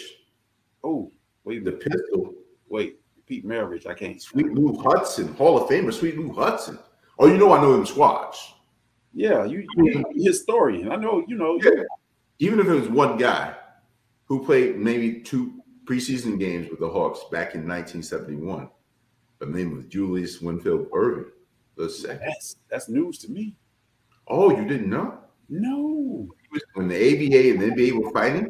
S4: Oh, wait,
S3: the pistol.
S4: Wait, Pete Maravich. I can't.
S3: Sweet Lou Hudson, Hall of Famer, Sweet Lou Hudson. Oh, you know I know him squash.
S4: Yeah, you, you historian. I know you know.
S3: Yeah. Even if it was one guy who played maybe two preseason games with the Hawks back in 1971, the name was Julius Winfield Erving. Let's say
S4: that's that's news to me.
S3: Oh, you didn't know?
S4: No.
S3: When the ABA and the NBA were fighting?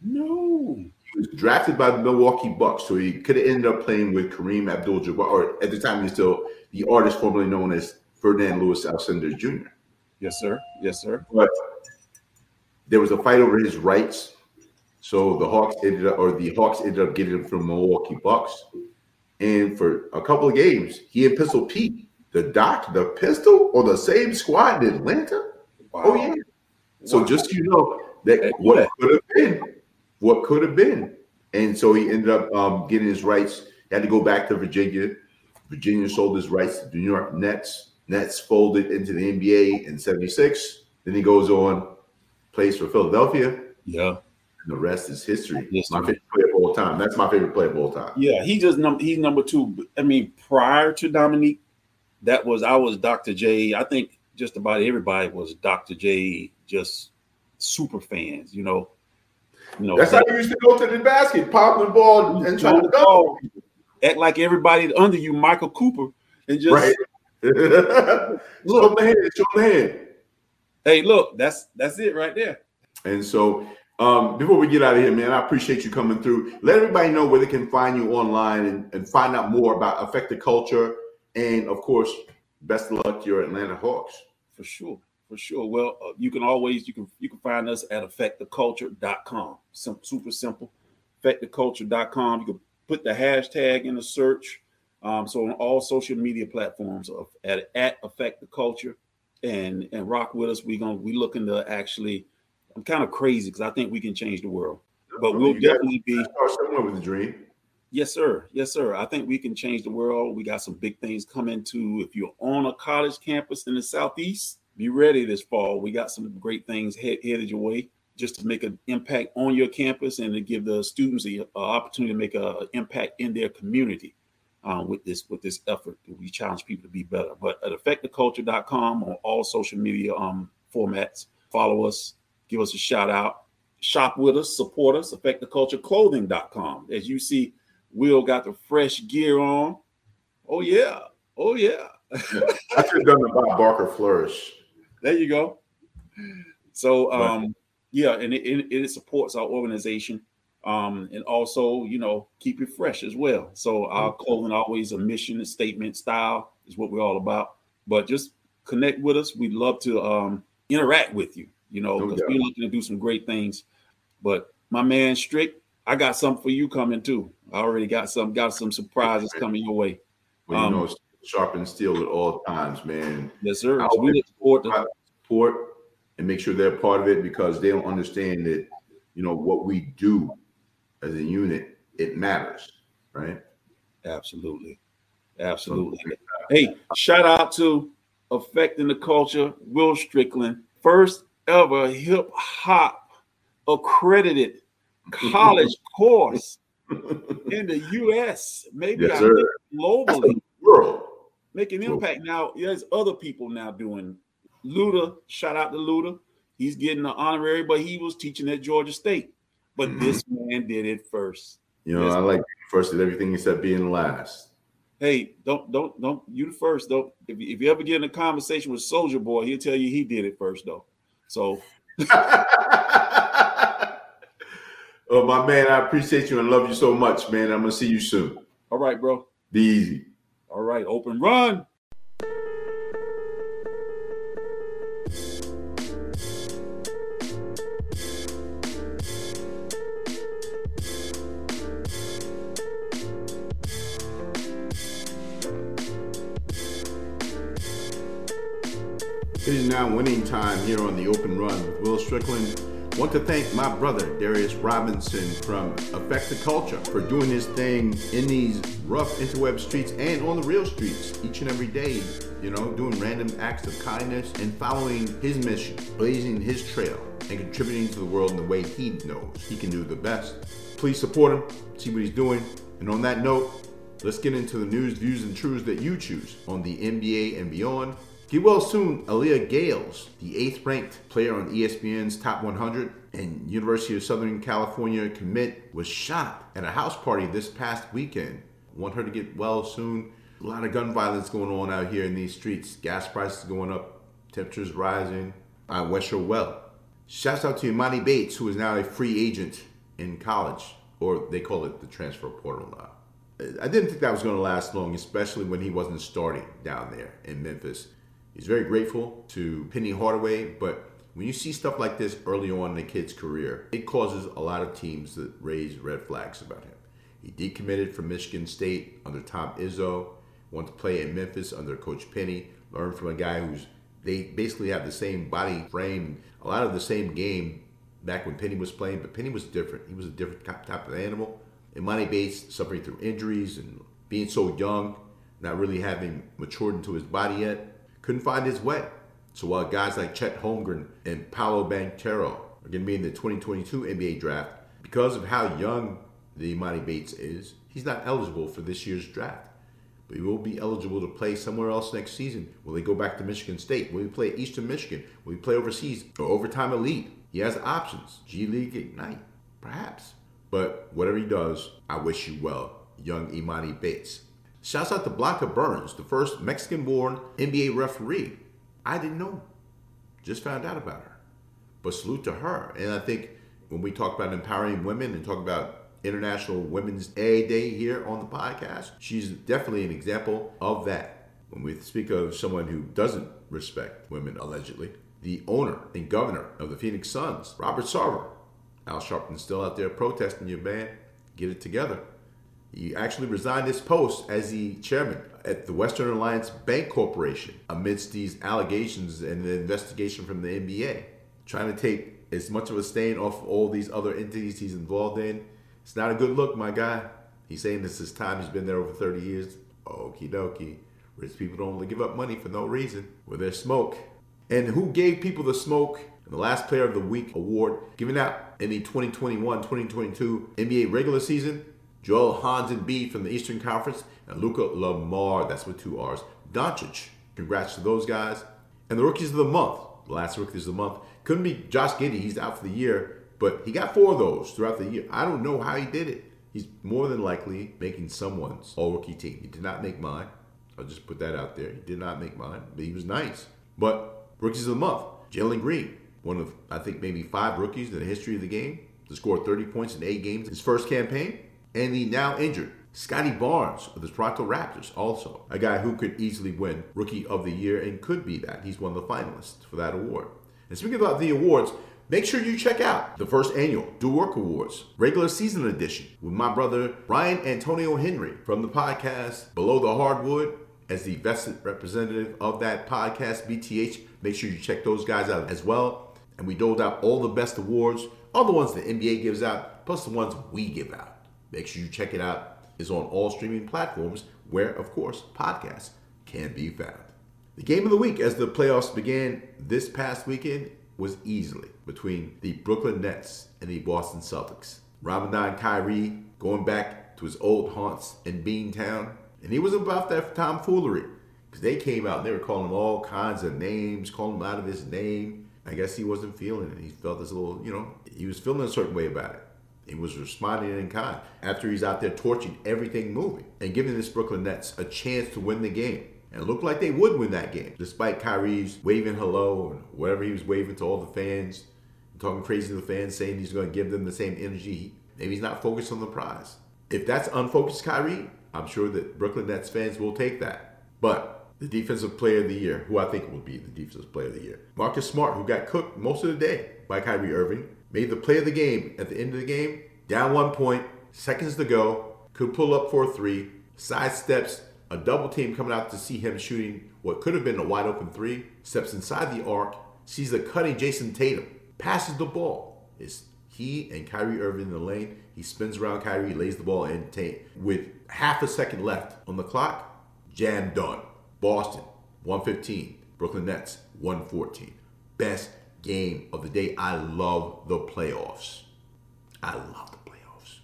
S4: No.
S3: He was drafted by the Milwaukee Bucks, so he could have ended up playing with Kareem Abdul-Jabbar, or at the time he's still the artist formerly known as Ferdinand Lewis Alcindor Jr.
S4: Yes, sir. Yes, sir.
S3: But there was a fight over his rights, so the Hawks ended up, or the Hawks ended up getting him from Milwaukee Bucks. And for a couple of games, he and Pistol Pete, the Doc, the Pistol, or the same squad in Atlanta.
S4: Wow.
S3: Oh yeah. So
S4: Wow.
S3: just so you know that what could have been, what could have been, and so he ended up um, getting his rights. He had to go back to Virginia. Virginia sold his rights to the New York Nets. Nets folded into the NBA in '76. Then he goes on, plays for Philadelphia,
S4: Yeah.
S3: and the rest is history.
S4: Yes,
S3: my favorite player of all time. That's my favorite player of all time.
S4: Yeah, he just num he's number two. I mean, prior to Dominique, that was I was Dr. J. I think just about everybody was Dr. J. Just super fans, you know. You know,
S3: That's how you used to go to the basket, pop the ball, and try to go.
S4: act like everybody under you, Michael Cooper, and just
S3: Right. *laughs* show him the hand. Show the hand.
S4: hey, look, that's that's it right there.
S3: And so, um, before we get out of here, man, I appreciate you coming through. Let everybody know where they can find you online and, and find out more about Affect the Culture. And of course, best of luck to your Atlanta Hawks.
S4: For sure, for sure. Well, uh, you can always you can you can find us at affecttheculture.com. Sim- super simple. Affecttheculture.com. You can put the hashtag in the search. Um, so on all social media platforms of at at affect the culture and and rock with us. We're gonna we looking to actually. I'm kind of crazy because I think we can change the world, but we'll definitely be.
S3: Start somewhere with a dream.
S4: Yes, sir. Yes, sir. I think we can change the world. We got some big things coming to. If you're on a college campus in the southeast, be ready this fall. We got some great things head, headed your way, just to make an impact on your campus and to give the students the uh, opportunity to make an impact in their community. Uh, with this with this effort, we challenge people to be better. But at affecttheculture.com on all social media um, formats, follow us, give us a shout out, shop with us, support us. Affectthecultureclothing.com. As you see, Will got the fresh gear on. Oh yeah. Oh yeah.
S3: I should have done the Bob Barker flourish.
S4: There you go. So um yeah, and it, it, it supports our organization. Um, and also, you know, keep it fresh as well. So our clothing always a mission, a statement, style is what we're all about. But just connect with us. We'd love to um interact with you, you know, because
S3: doubt.
S4: we're looking to do some great things. But my man Strick, I got something for you coming too. I already got some got some surprises coming your way.
S3: Well, you
S4: Um,
S3: know, it's sharp and steel at all times, man.
S4: Yes, sir. So we forward to
S3: Support and make sure they're part of it because they don't understand that, you know, what we do as a unit, it matters, right?
S4: Absolutely. Absolutely. Hey, shout out to Affecting the Culture, Will Strickland, first ever hip hop accredited college *laughs* course in the US, maybe
S3: Yes,
S4: I think globally,
S3: world.
S4: making impact. Now, there's other people now doing Luda, shout out to Luda. He's getting the honorary, but he was teaching at Georgia State. But
S3: Mhm.
S4: this man did it first.
S3: You know. I like first at everything except being last.
S4: Hey, don't don't don't you the first though. If, if you ever get in a conversation with Soldier Boy, he'll tell you he did it first though. So *laughs*
S3: oh, my man, I appreciate you and love you so much, man. I'm gonna see you soon.
S4: all right, bro.
S3: Be easy.
S4: All right, open run.
S3: It is now winning time here on the Open Run with Will Strickland. Want to thank my brother Darius Robinson from Affect the Culture for doing his thing in these rough interweb streets and on the real streets each and every day. You know, doing random acts of kindness and following his mission, blazing his trail, and contributing to the world in the way he knows he can do the best. Please support him, see what he's doing. And on that note, let's get into the news, views, and truths that you choose on the NBA and beyond. Get well soon, Aaliyah Gayles, the eighth ranked player on ESPN's Top 100 and University of Southern California commit, was shot at a house party this past weekend. Want her to get well soon. A lot of gun violence going on out here in these streets. Gas prices going up, temperatures rising. I wish her well. Shouts out to Emoni Bates, who is now a free agent in college, or they call it the transfer portal now. I didn't think that was going to last long, especially when he wasn't starting down there in Memphis. He's very grateful to Penny Hardaway, but when you see stuff like this early on in a kid's career, it causes a lot of teams to raise red flags about him. He decommitted from Michigan State under Tom Izzo, went to play in Memphis under Coach Penny, learned from a guy who's they basically have the same body frame, a lot of the same game back when Penny was playing, but Penny was different. He was a different type of animal. Emoni Bates suffering through injuries and being so young, not really having matured into his body yet, couldn't find his way. So while guys like Chet Holmgren and Paolo Banchero are going to be in the 2022 NBA draft, because of how young the Emoni Bates is, he's not eligible for this year's draft but he will be eligible to play somewhere else next season. Will he go back to Michigan State? Will he play Eastern Michigan? Will he play overseas or overtime elite? He has options. G League Ignite, perhaps. But whatever he does, I wish you well, young Emoni Bates. Shouts out to Blanca Burns, the first Mexican born NBA referee. I didn't know. Just found out about her. But salute to her. And I think when we talk about empowering women and talk about International Women's A Day here on the podcast. She's definitely an example of that. When we speak of someone who doesn't respect women, allegedly, the owner and governor of the Phoenix Suns, Robert Sarver. Al Sharpton's still out there protesting your man. Get it together. He actually resigned his post as the chairman at the Western Alliance Bancorporation amidst these allegations and the investigation from the NBA, trying to take as much of a stain off all these other entities he's involved in it's not a good look, my guy. He's saying this is time. He's been there over 30 years. Okie dokie. Rich people don't only give up money for no reason. With their smoke. And who gave people the smoke? the last Player of the Week award given out in the 2021-2022 NBA regular season, Joel Embiid from the Eastern Conference and Luka Lamar, that's with two R's, Doncic. Congrats to those guys. And the rookies of the month, the last rookies of the month, couldn't be Josh Giddey. He's out for the year. But he got four of those throughout the year. I don't know how he did it. He's more than likely making someone's all rookie team. He did not make mine. I'll just put that out there. He did not make mine, but he was nice. But rookies of the month, Jalen Green, one of I think maybe five rookies in the history of the game to score 30 points in eight games his first campaign, and the now injured Scottie Barnes of the Toronto Raptors, also a guy who could easily win Rookie of the Year and could be that. He's one of the finalists for that award. And speaking about the awards, Make sure you check out the first annual Do Work Awards, regular season edition, with my brother Brian Antonio Henry from the podcast Below the Hardwood as the vested representative of that podcast, BTH. Make sure you check those guys out as well. And we doled out all the best awards, all the ones the NBA gives out, plus the ones we give out. Make sure you check it out. It's on all streaming platforms where, of course, podcasts can be found. The game of the week as the playoffs began this past weekend was easily between the Brooklyn Nets and the Boston Celtics. Ramadan Kyrie going back to his old haunts in Beantown, and he was about that tomfoolery because they came out and they were calling him all kinds of names, calling him out of his name. I guess he wasn't feeling it. He felt this little, you know, he was feeling a certain way about it. He was responding in kind after he's out there torching everything moving and giving this Brooklyn Nets a chance to win the game. And it looked like they would win that game, despite Kyrie's waving hello and whatever he was waving to all the fans, talking crazy to the fans, saying he's going to give them the same energy. Maybe he's not focused on the prize. If that's unfocused Kyrie, I'm sure that Brooklyn Nets fans will take that. But the defensive player of the year, who I think will be the defensive player of the year, Marcus Smart, who got cooked most of the day by Kyrie Irving, made the play of the game at the end of the game, down one point, seconds to go, could pull up for a three, sidesteps a double team coming out to see him shooting what could have been a wide open three, steps inside the arc, sees the cutting Jayson Tatum, passes the ball. It's he and Kyrie Irving in the lane. He spins around Kyrie, lays the ball in. With half a second left on the clock, jam done. Boston, 115. Brooklyn Nets, 114. Best game of the day. I love the playoffs. I love the playoffs.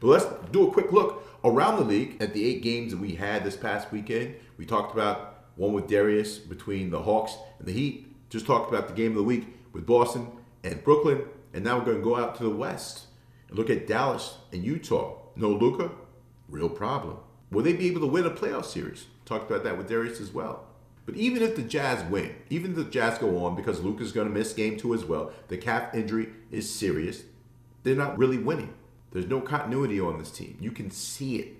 S3: But let's do a quick look around the league at the eight games that we had this past weekend. We talked about one with Darius between the Hawks and the Heat. Just talked about the game of the week with Boston and Brooklyn. And now we're going to go out to the West and look at Dallas and Utah. No Luka, Real problem. Will they be able to win a playoff series? Talked about that with Darius as well. But even if the Jazz win, even if the Jazz go on because Luka's going to miss game two as well, the calf injury is serious, they're not really winning. There's no continuity on this team. You can see it.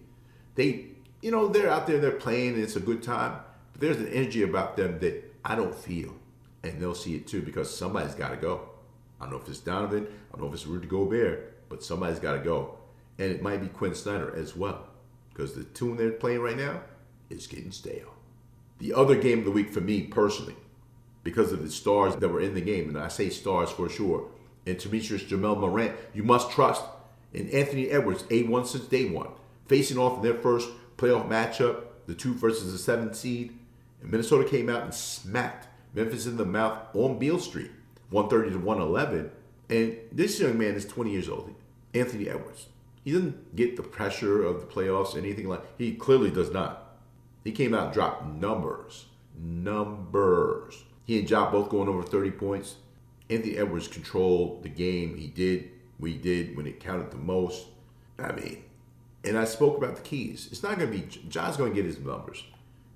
S3: They, you know, they're out there, they're playing, and it's a good time. But there's an energy about them that I don't feel. And they'll see it too because somebody's got to go. I don't know if it's Donovan, I don't know if it's Rudy Gobert, but somebody's got to go. and it might be Quin Snyder as well, because the tune they're playing right now is getting stale. The other game of the week for me personally, because of the stars that were in the game, and I say stars for sure, and Temetrius Jamel Morant, you must trust in Anthony Edwards, A1 since day one, facing off in their first playoff matchup, the two versus the seventh seed, and Minnesota came out and smacked Memphis in the mouth on Beale Street, 130 to 111. And this young man is 20 years old, Anthony Edwards. He doesn't get the pressure of the playoffs, anything like. He clearly does not. He came out and dropped numbers, numbers. He and Ja both going over 30 points. Anthony Edwards controlled the game. He did We did when it counted the most. I mean, and I spoke about the keys. It's not going to be John's going to get his numbers.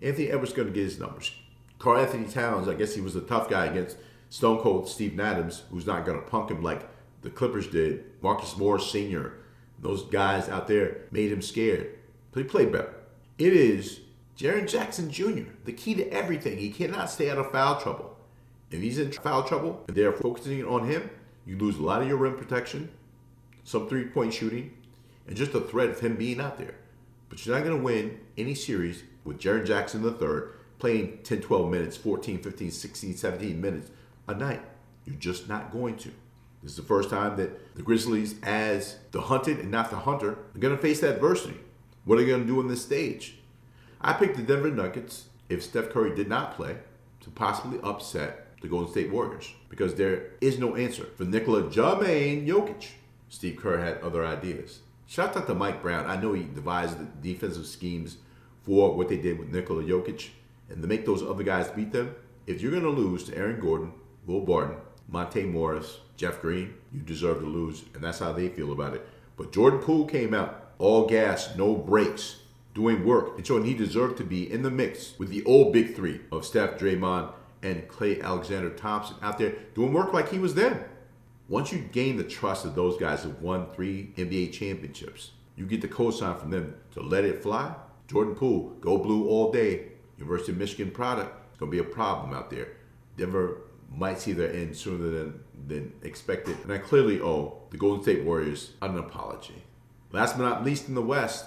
S3: Anthony Edwards going to get his numbers. Karl-Anthony Towns, I guess he was a tough guy against Stone Cold Steve Adams, who's not going to punk him like the Clippers did. Marcus Morris Sr., those guys out there made him scared. But he played better. It is Jaren Jackson Jr., the key to everything. He cannot stay out of foul trouble. If he's in foul trouble and they're focusing on him, you lose a lot of your rim protection, some three point shooting, and just the threat of him being out there. But you're not going to win any series with Jaren Jackson III playing 10, 12 minutes, 14, 15, 16, 17 minutes a night. You're just not going to. This is the first time that the Grizzlies, as the hunted and not the hunter, are going to face adversity. What are they going to do on this stage? I picked the Denver Nuggets if Steph Curry did not play to possibly upset the Golden State Warriors because there is no answer for Nikola Jermaine Jokic. Steve Kerr had other ideas. Shout out to Mike Brown. I know he devised the defensive schemes for what they did with Nikola Jokic and to make those other guys beat them. If you're going to lose to Aaron Gordon, Will Barton, Monte Morris, Jeff Green, you deserve to lose, and that's how they feel about it. But Jordan Poole came out all gas, no brakes, doing work, and showing he deserved to be in the mix with the old big three of Steph, Draymond, and Clay Alexander Thompson out there doing work like he was then. Once you gain the trust of those guys who've won three NBA championships, you get the cosign from them to let it fly. Jordan Poole, go blue all day. University of Michigan product. It's going to be a problem out there. Denver might see their end sooner than, than expected. And I clearly owe the Golden State Warriors an apology. Last but not least in the West,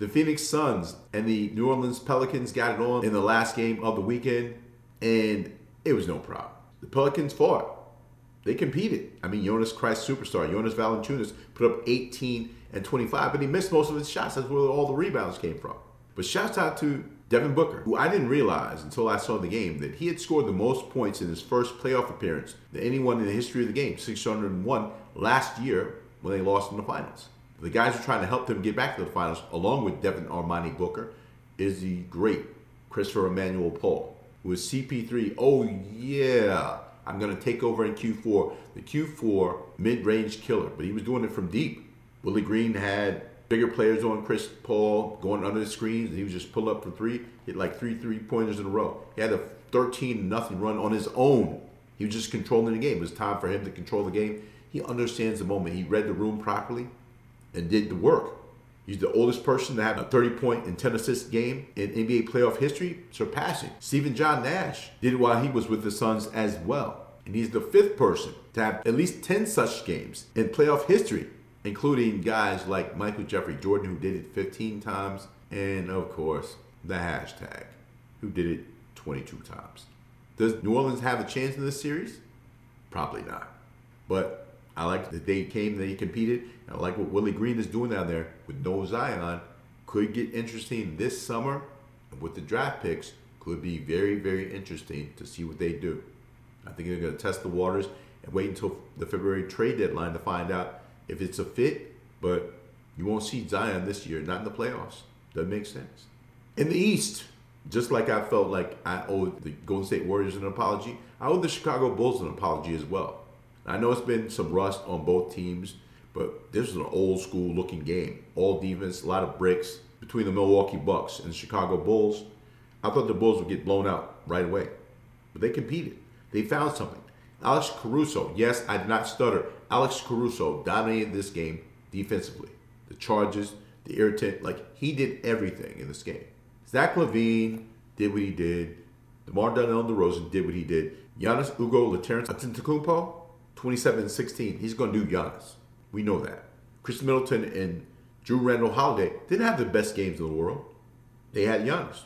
S3: the Phoenix Suns and the New Orleans Pelicans got it on in the last game of the weekend, and it was no problem. The Pelicans fought. They competed. I mean, Jonas Christ superstar, Jonas Valanciunas, put up 18 and 25, but he missed most of his shots. That's where all the rebounds came from. But shouts out to Devin Booker, who I didn't realize until I saw the game that he had scored the most points in his first playoff appearance than anyone in the history of the game, 601 last year when they lost in the finals. The guys who are trying to help them get back to the finals, along with Devin Armani Booker, is the great Christopher Emmanuel Paul, who is CP3. Oh, yeah, I'm going to take over in Q4, the Q4 mid range killer, but he was doing it from deep. Willie Green had bigger players on Chris Paul going under the screens, and he was just pull up for three, hit like three three pointers in a row. He had a 13 nothing run on his own. He was just controlling the game. It was time for him to control the game. He understands the moment. He read the room properly and did the work. He's the oldest person to have a 30 point and 10 assist game in NBA playoff history, surpassing. Stephen John Nash did it while he was with the Suns as well. And he's the fifth person to have at least 10 such games in playoff history including guys like Michael Jeffrey Jordan, who did it 15 times, and of course, the hashtag, who did it 22 times. Does New Orleans have a chance in this series? Probably not. But I like that they came, they competed. I like what Willie Green is doing down there with no Zion. Could get interesting this summer with the draft picks. Could be very, very interesting to see what they do. I think they're going to test the waters and wait until the February trade deadline to find out if it's a fit, but you won't see Zion this year, not in the playoffs. Doesn't make sense. In the East, just like I felt like I owed the Golden State Warriors an apology, I owe the Chicago Bulls an apology as well. I know it's been some rust on both teams, but this was an old school looking game. All defense, a lot of bricks between the Milwaukee Bucks and the Chicago Bulls. I thought the Bulls would get blown out right away, but they competed. They found something. Alex Caruso, yes, I did not stutter. Alex Caruso dominated this game defensively. The charges, the irritant, like he did everything in this game. Zach LaVine did what he did. DeMar Donnell DeRozan did what he did. Giannis Ugo Laterrence Antetokounmpo, 27-16. He's going to do Giannis. We know that. Khris Middleton and Jrue Randall Holiday didn't have the best games in the world. They had Youngs.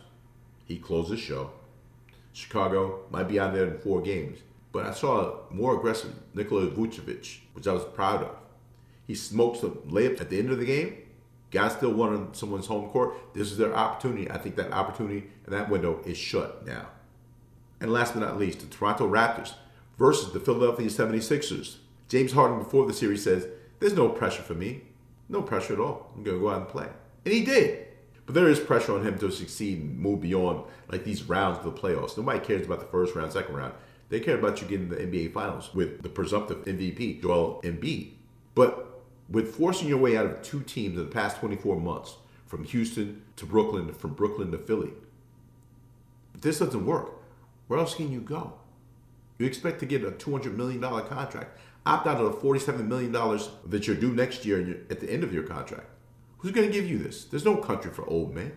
S3: He closed the show. Chicago might be out there in four games, but I saw a more aggressive Nikola Vucevic, which I was proud of. He smokes the layup at the end of the game. Guys still won on someone's home court. This is their opportunity. I think that opportunity and that window is shut now. And last but not least, the Toronto Raptors versus the Philadelphia 76ers. James Harden before the series says, There's no pressure for me. No pressure at all. I'm going to go out and play. And he did. But there is pressure on him to succeed and move beyond like these rounds of the playoffs. Nobody cares about the first round, second round. They care about you getting the NBA Finals with the presumptive MVP, Joel Embiid. But with forcing your way out of two teams in the past 24 months, from Houston to Brooklyn, from Brooklyn to Philly, this doesn't work, where else can you go? You expect to get a $200 million contract. Opt out of the $47 million that you're due next year at the end of your contract. Who's going to give you this? There's no country for old men.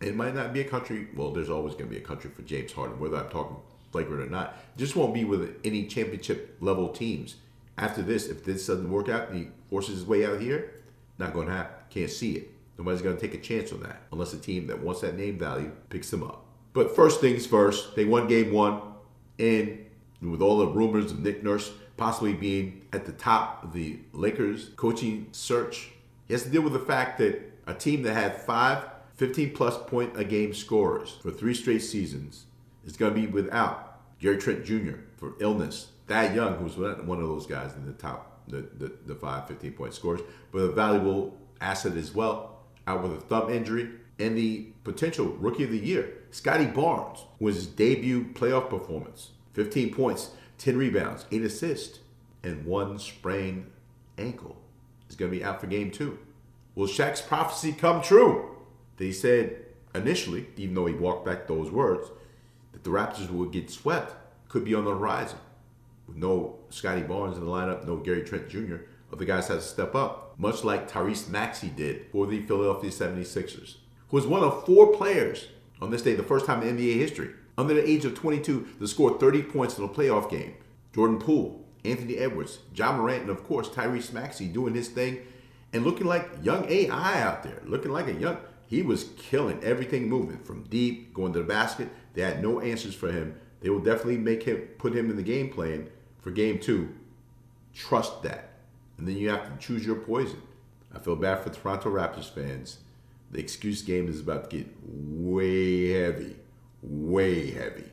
S3: It might not be a country. Well, there's always going to be a country for James Harden, whether I'm talking flagrant or not. Just won't be with any championship level teams. After this, if this doesn't work out and he forces his way out here, not going to happen. Can't see it. Nobody's going to take a chance on that unless a team that wants that name value picks him up. But first things first, they won game one, and with all the rumors of Nick Nurse possibly being at the top of the Lakers coaching search, he has to deal with the fact that a team that had five 15 plus point a game scorers for three straight seasons is going to be without Gary Trent Jr. for illness. Thad Young, who's one of those guys in the top, the, the, the five 15 point scorers, but a valuable asset as well, out with a thumb injury, and the potential rookie of the year, Scottie Barnes, was his debut playoff performance 15 points, 10 rebounds, 8 assists, and one sprained ankle. Is going to be out for game two. Will Shaq's prophecy come true? They said initially, even though he walked back those words, that the Raptors would get swept, could be on the horizon. With no Scottie Barnes in the lineup, no Gary Trent Jr., other guys had to step up, much like Tyrese Maxey did for the Philadelphia 76ers, who was one of four players on this day, the first time in NBA history, under the age of 22, to score 30 points in a playoff game. Jordan Poole, Anthony Edwards, Ja Morant, and of course Tyrese Maxey doing his thing and looking like young AI out there, looking like a young he was killing everything moving from deep, going to the basket. They had no answers for him. They will definitely make him put him in the game plan for game two. Trust that. And then you have to choose your poison. I feel bad for Toronto Raptors fans. The excuse game is about to get way heavy. Way heavy.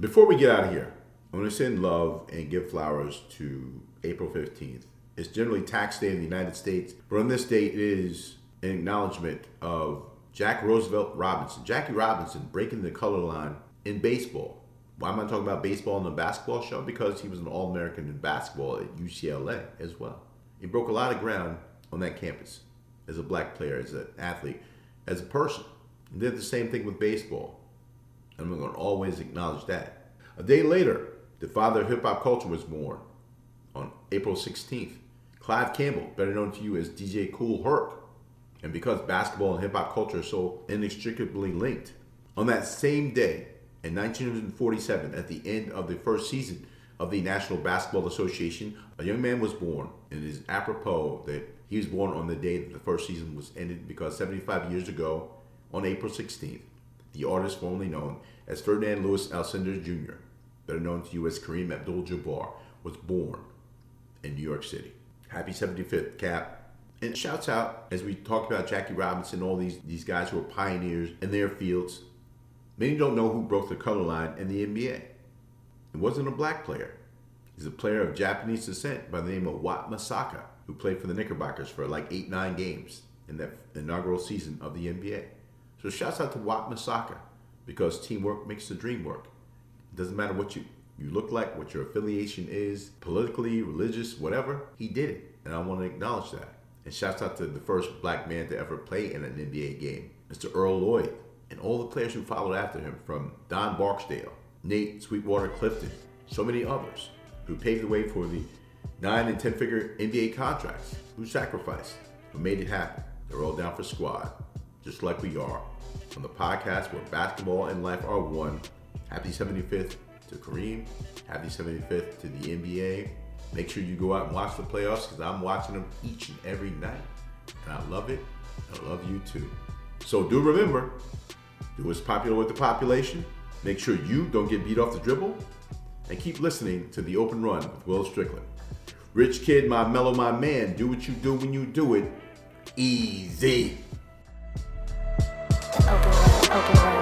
S3: Before we get out of here, I want to send love and give flowers to April 15th. It's generally tax day in the United States, but on this date it is an acknowledgement of Jack Roosevelt Robinson, Jackie Robinson breaking the color line in baseball. Why am I talking about baseball on the basketball show? Because he was an All American in basketball at UCLA as well. He broke a lot of ground on that campus as a black player, as an athlete, as a person. He did the same thing with baseball. And I'm going to always acknowledge that. A day later, the father of hip hop culture was born on April 16th. Clive Campbell, better known to you as DJ Kool Herc, and because basketball and hip hop culture are so inextricably linked, on that same day in 1947, at the end of the first season of the National Basketball Association, a young man was born. And it is apropos that he was born on the day that the first season was ended because 75 years ago, on April 16th, the artist formerly known as Ferdinand Lewis Alcindor Jr., better known to you as Kareem Abdul Jabbar, was born in New York City. Happy 75th, Cap. And shouts out as we talked about Jackie Robinson, all these these guys who are pioneers in their fields. Many don't know who broke the color line in the NBA. It wasn't a black player. He's a player of Japanese descent by the name of Wat Misaka, who played for the Knickerbockers for like eight, nine games in that inaugural season of the NBA. So shouts out to Wat Misaka because teamwork makes the dream work. It doesn't matter what you, you look like, what your affiliation is, politically, religious, whatever, he did it. And I want to acknowledge that. And shouts out to the first black man to ever play in an NBA game, Mr. Earl Lloyd, and all the players who followed after him from Don Barksdale, Nate Sweetwater Clifton, so many others who paved the way for the nine and 10 figure NBA contracts, who sacrificed, who made it happen. They're all down for squad, just like we are. On the podcast where basketball and life are one, happy 75th to Kareem, happy 75th to the NBA, Make sure you go out and watch the playoffs because I'm watching them each and every night. And I love it. I love you too. So do remember, do what's popular with the population. Make sure you don't get beat off the dribble. And keep listening to The Open Run with Will Strickland. Rich Kid, my mellow, my man, do what you do when you do it. Easy open road, open road.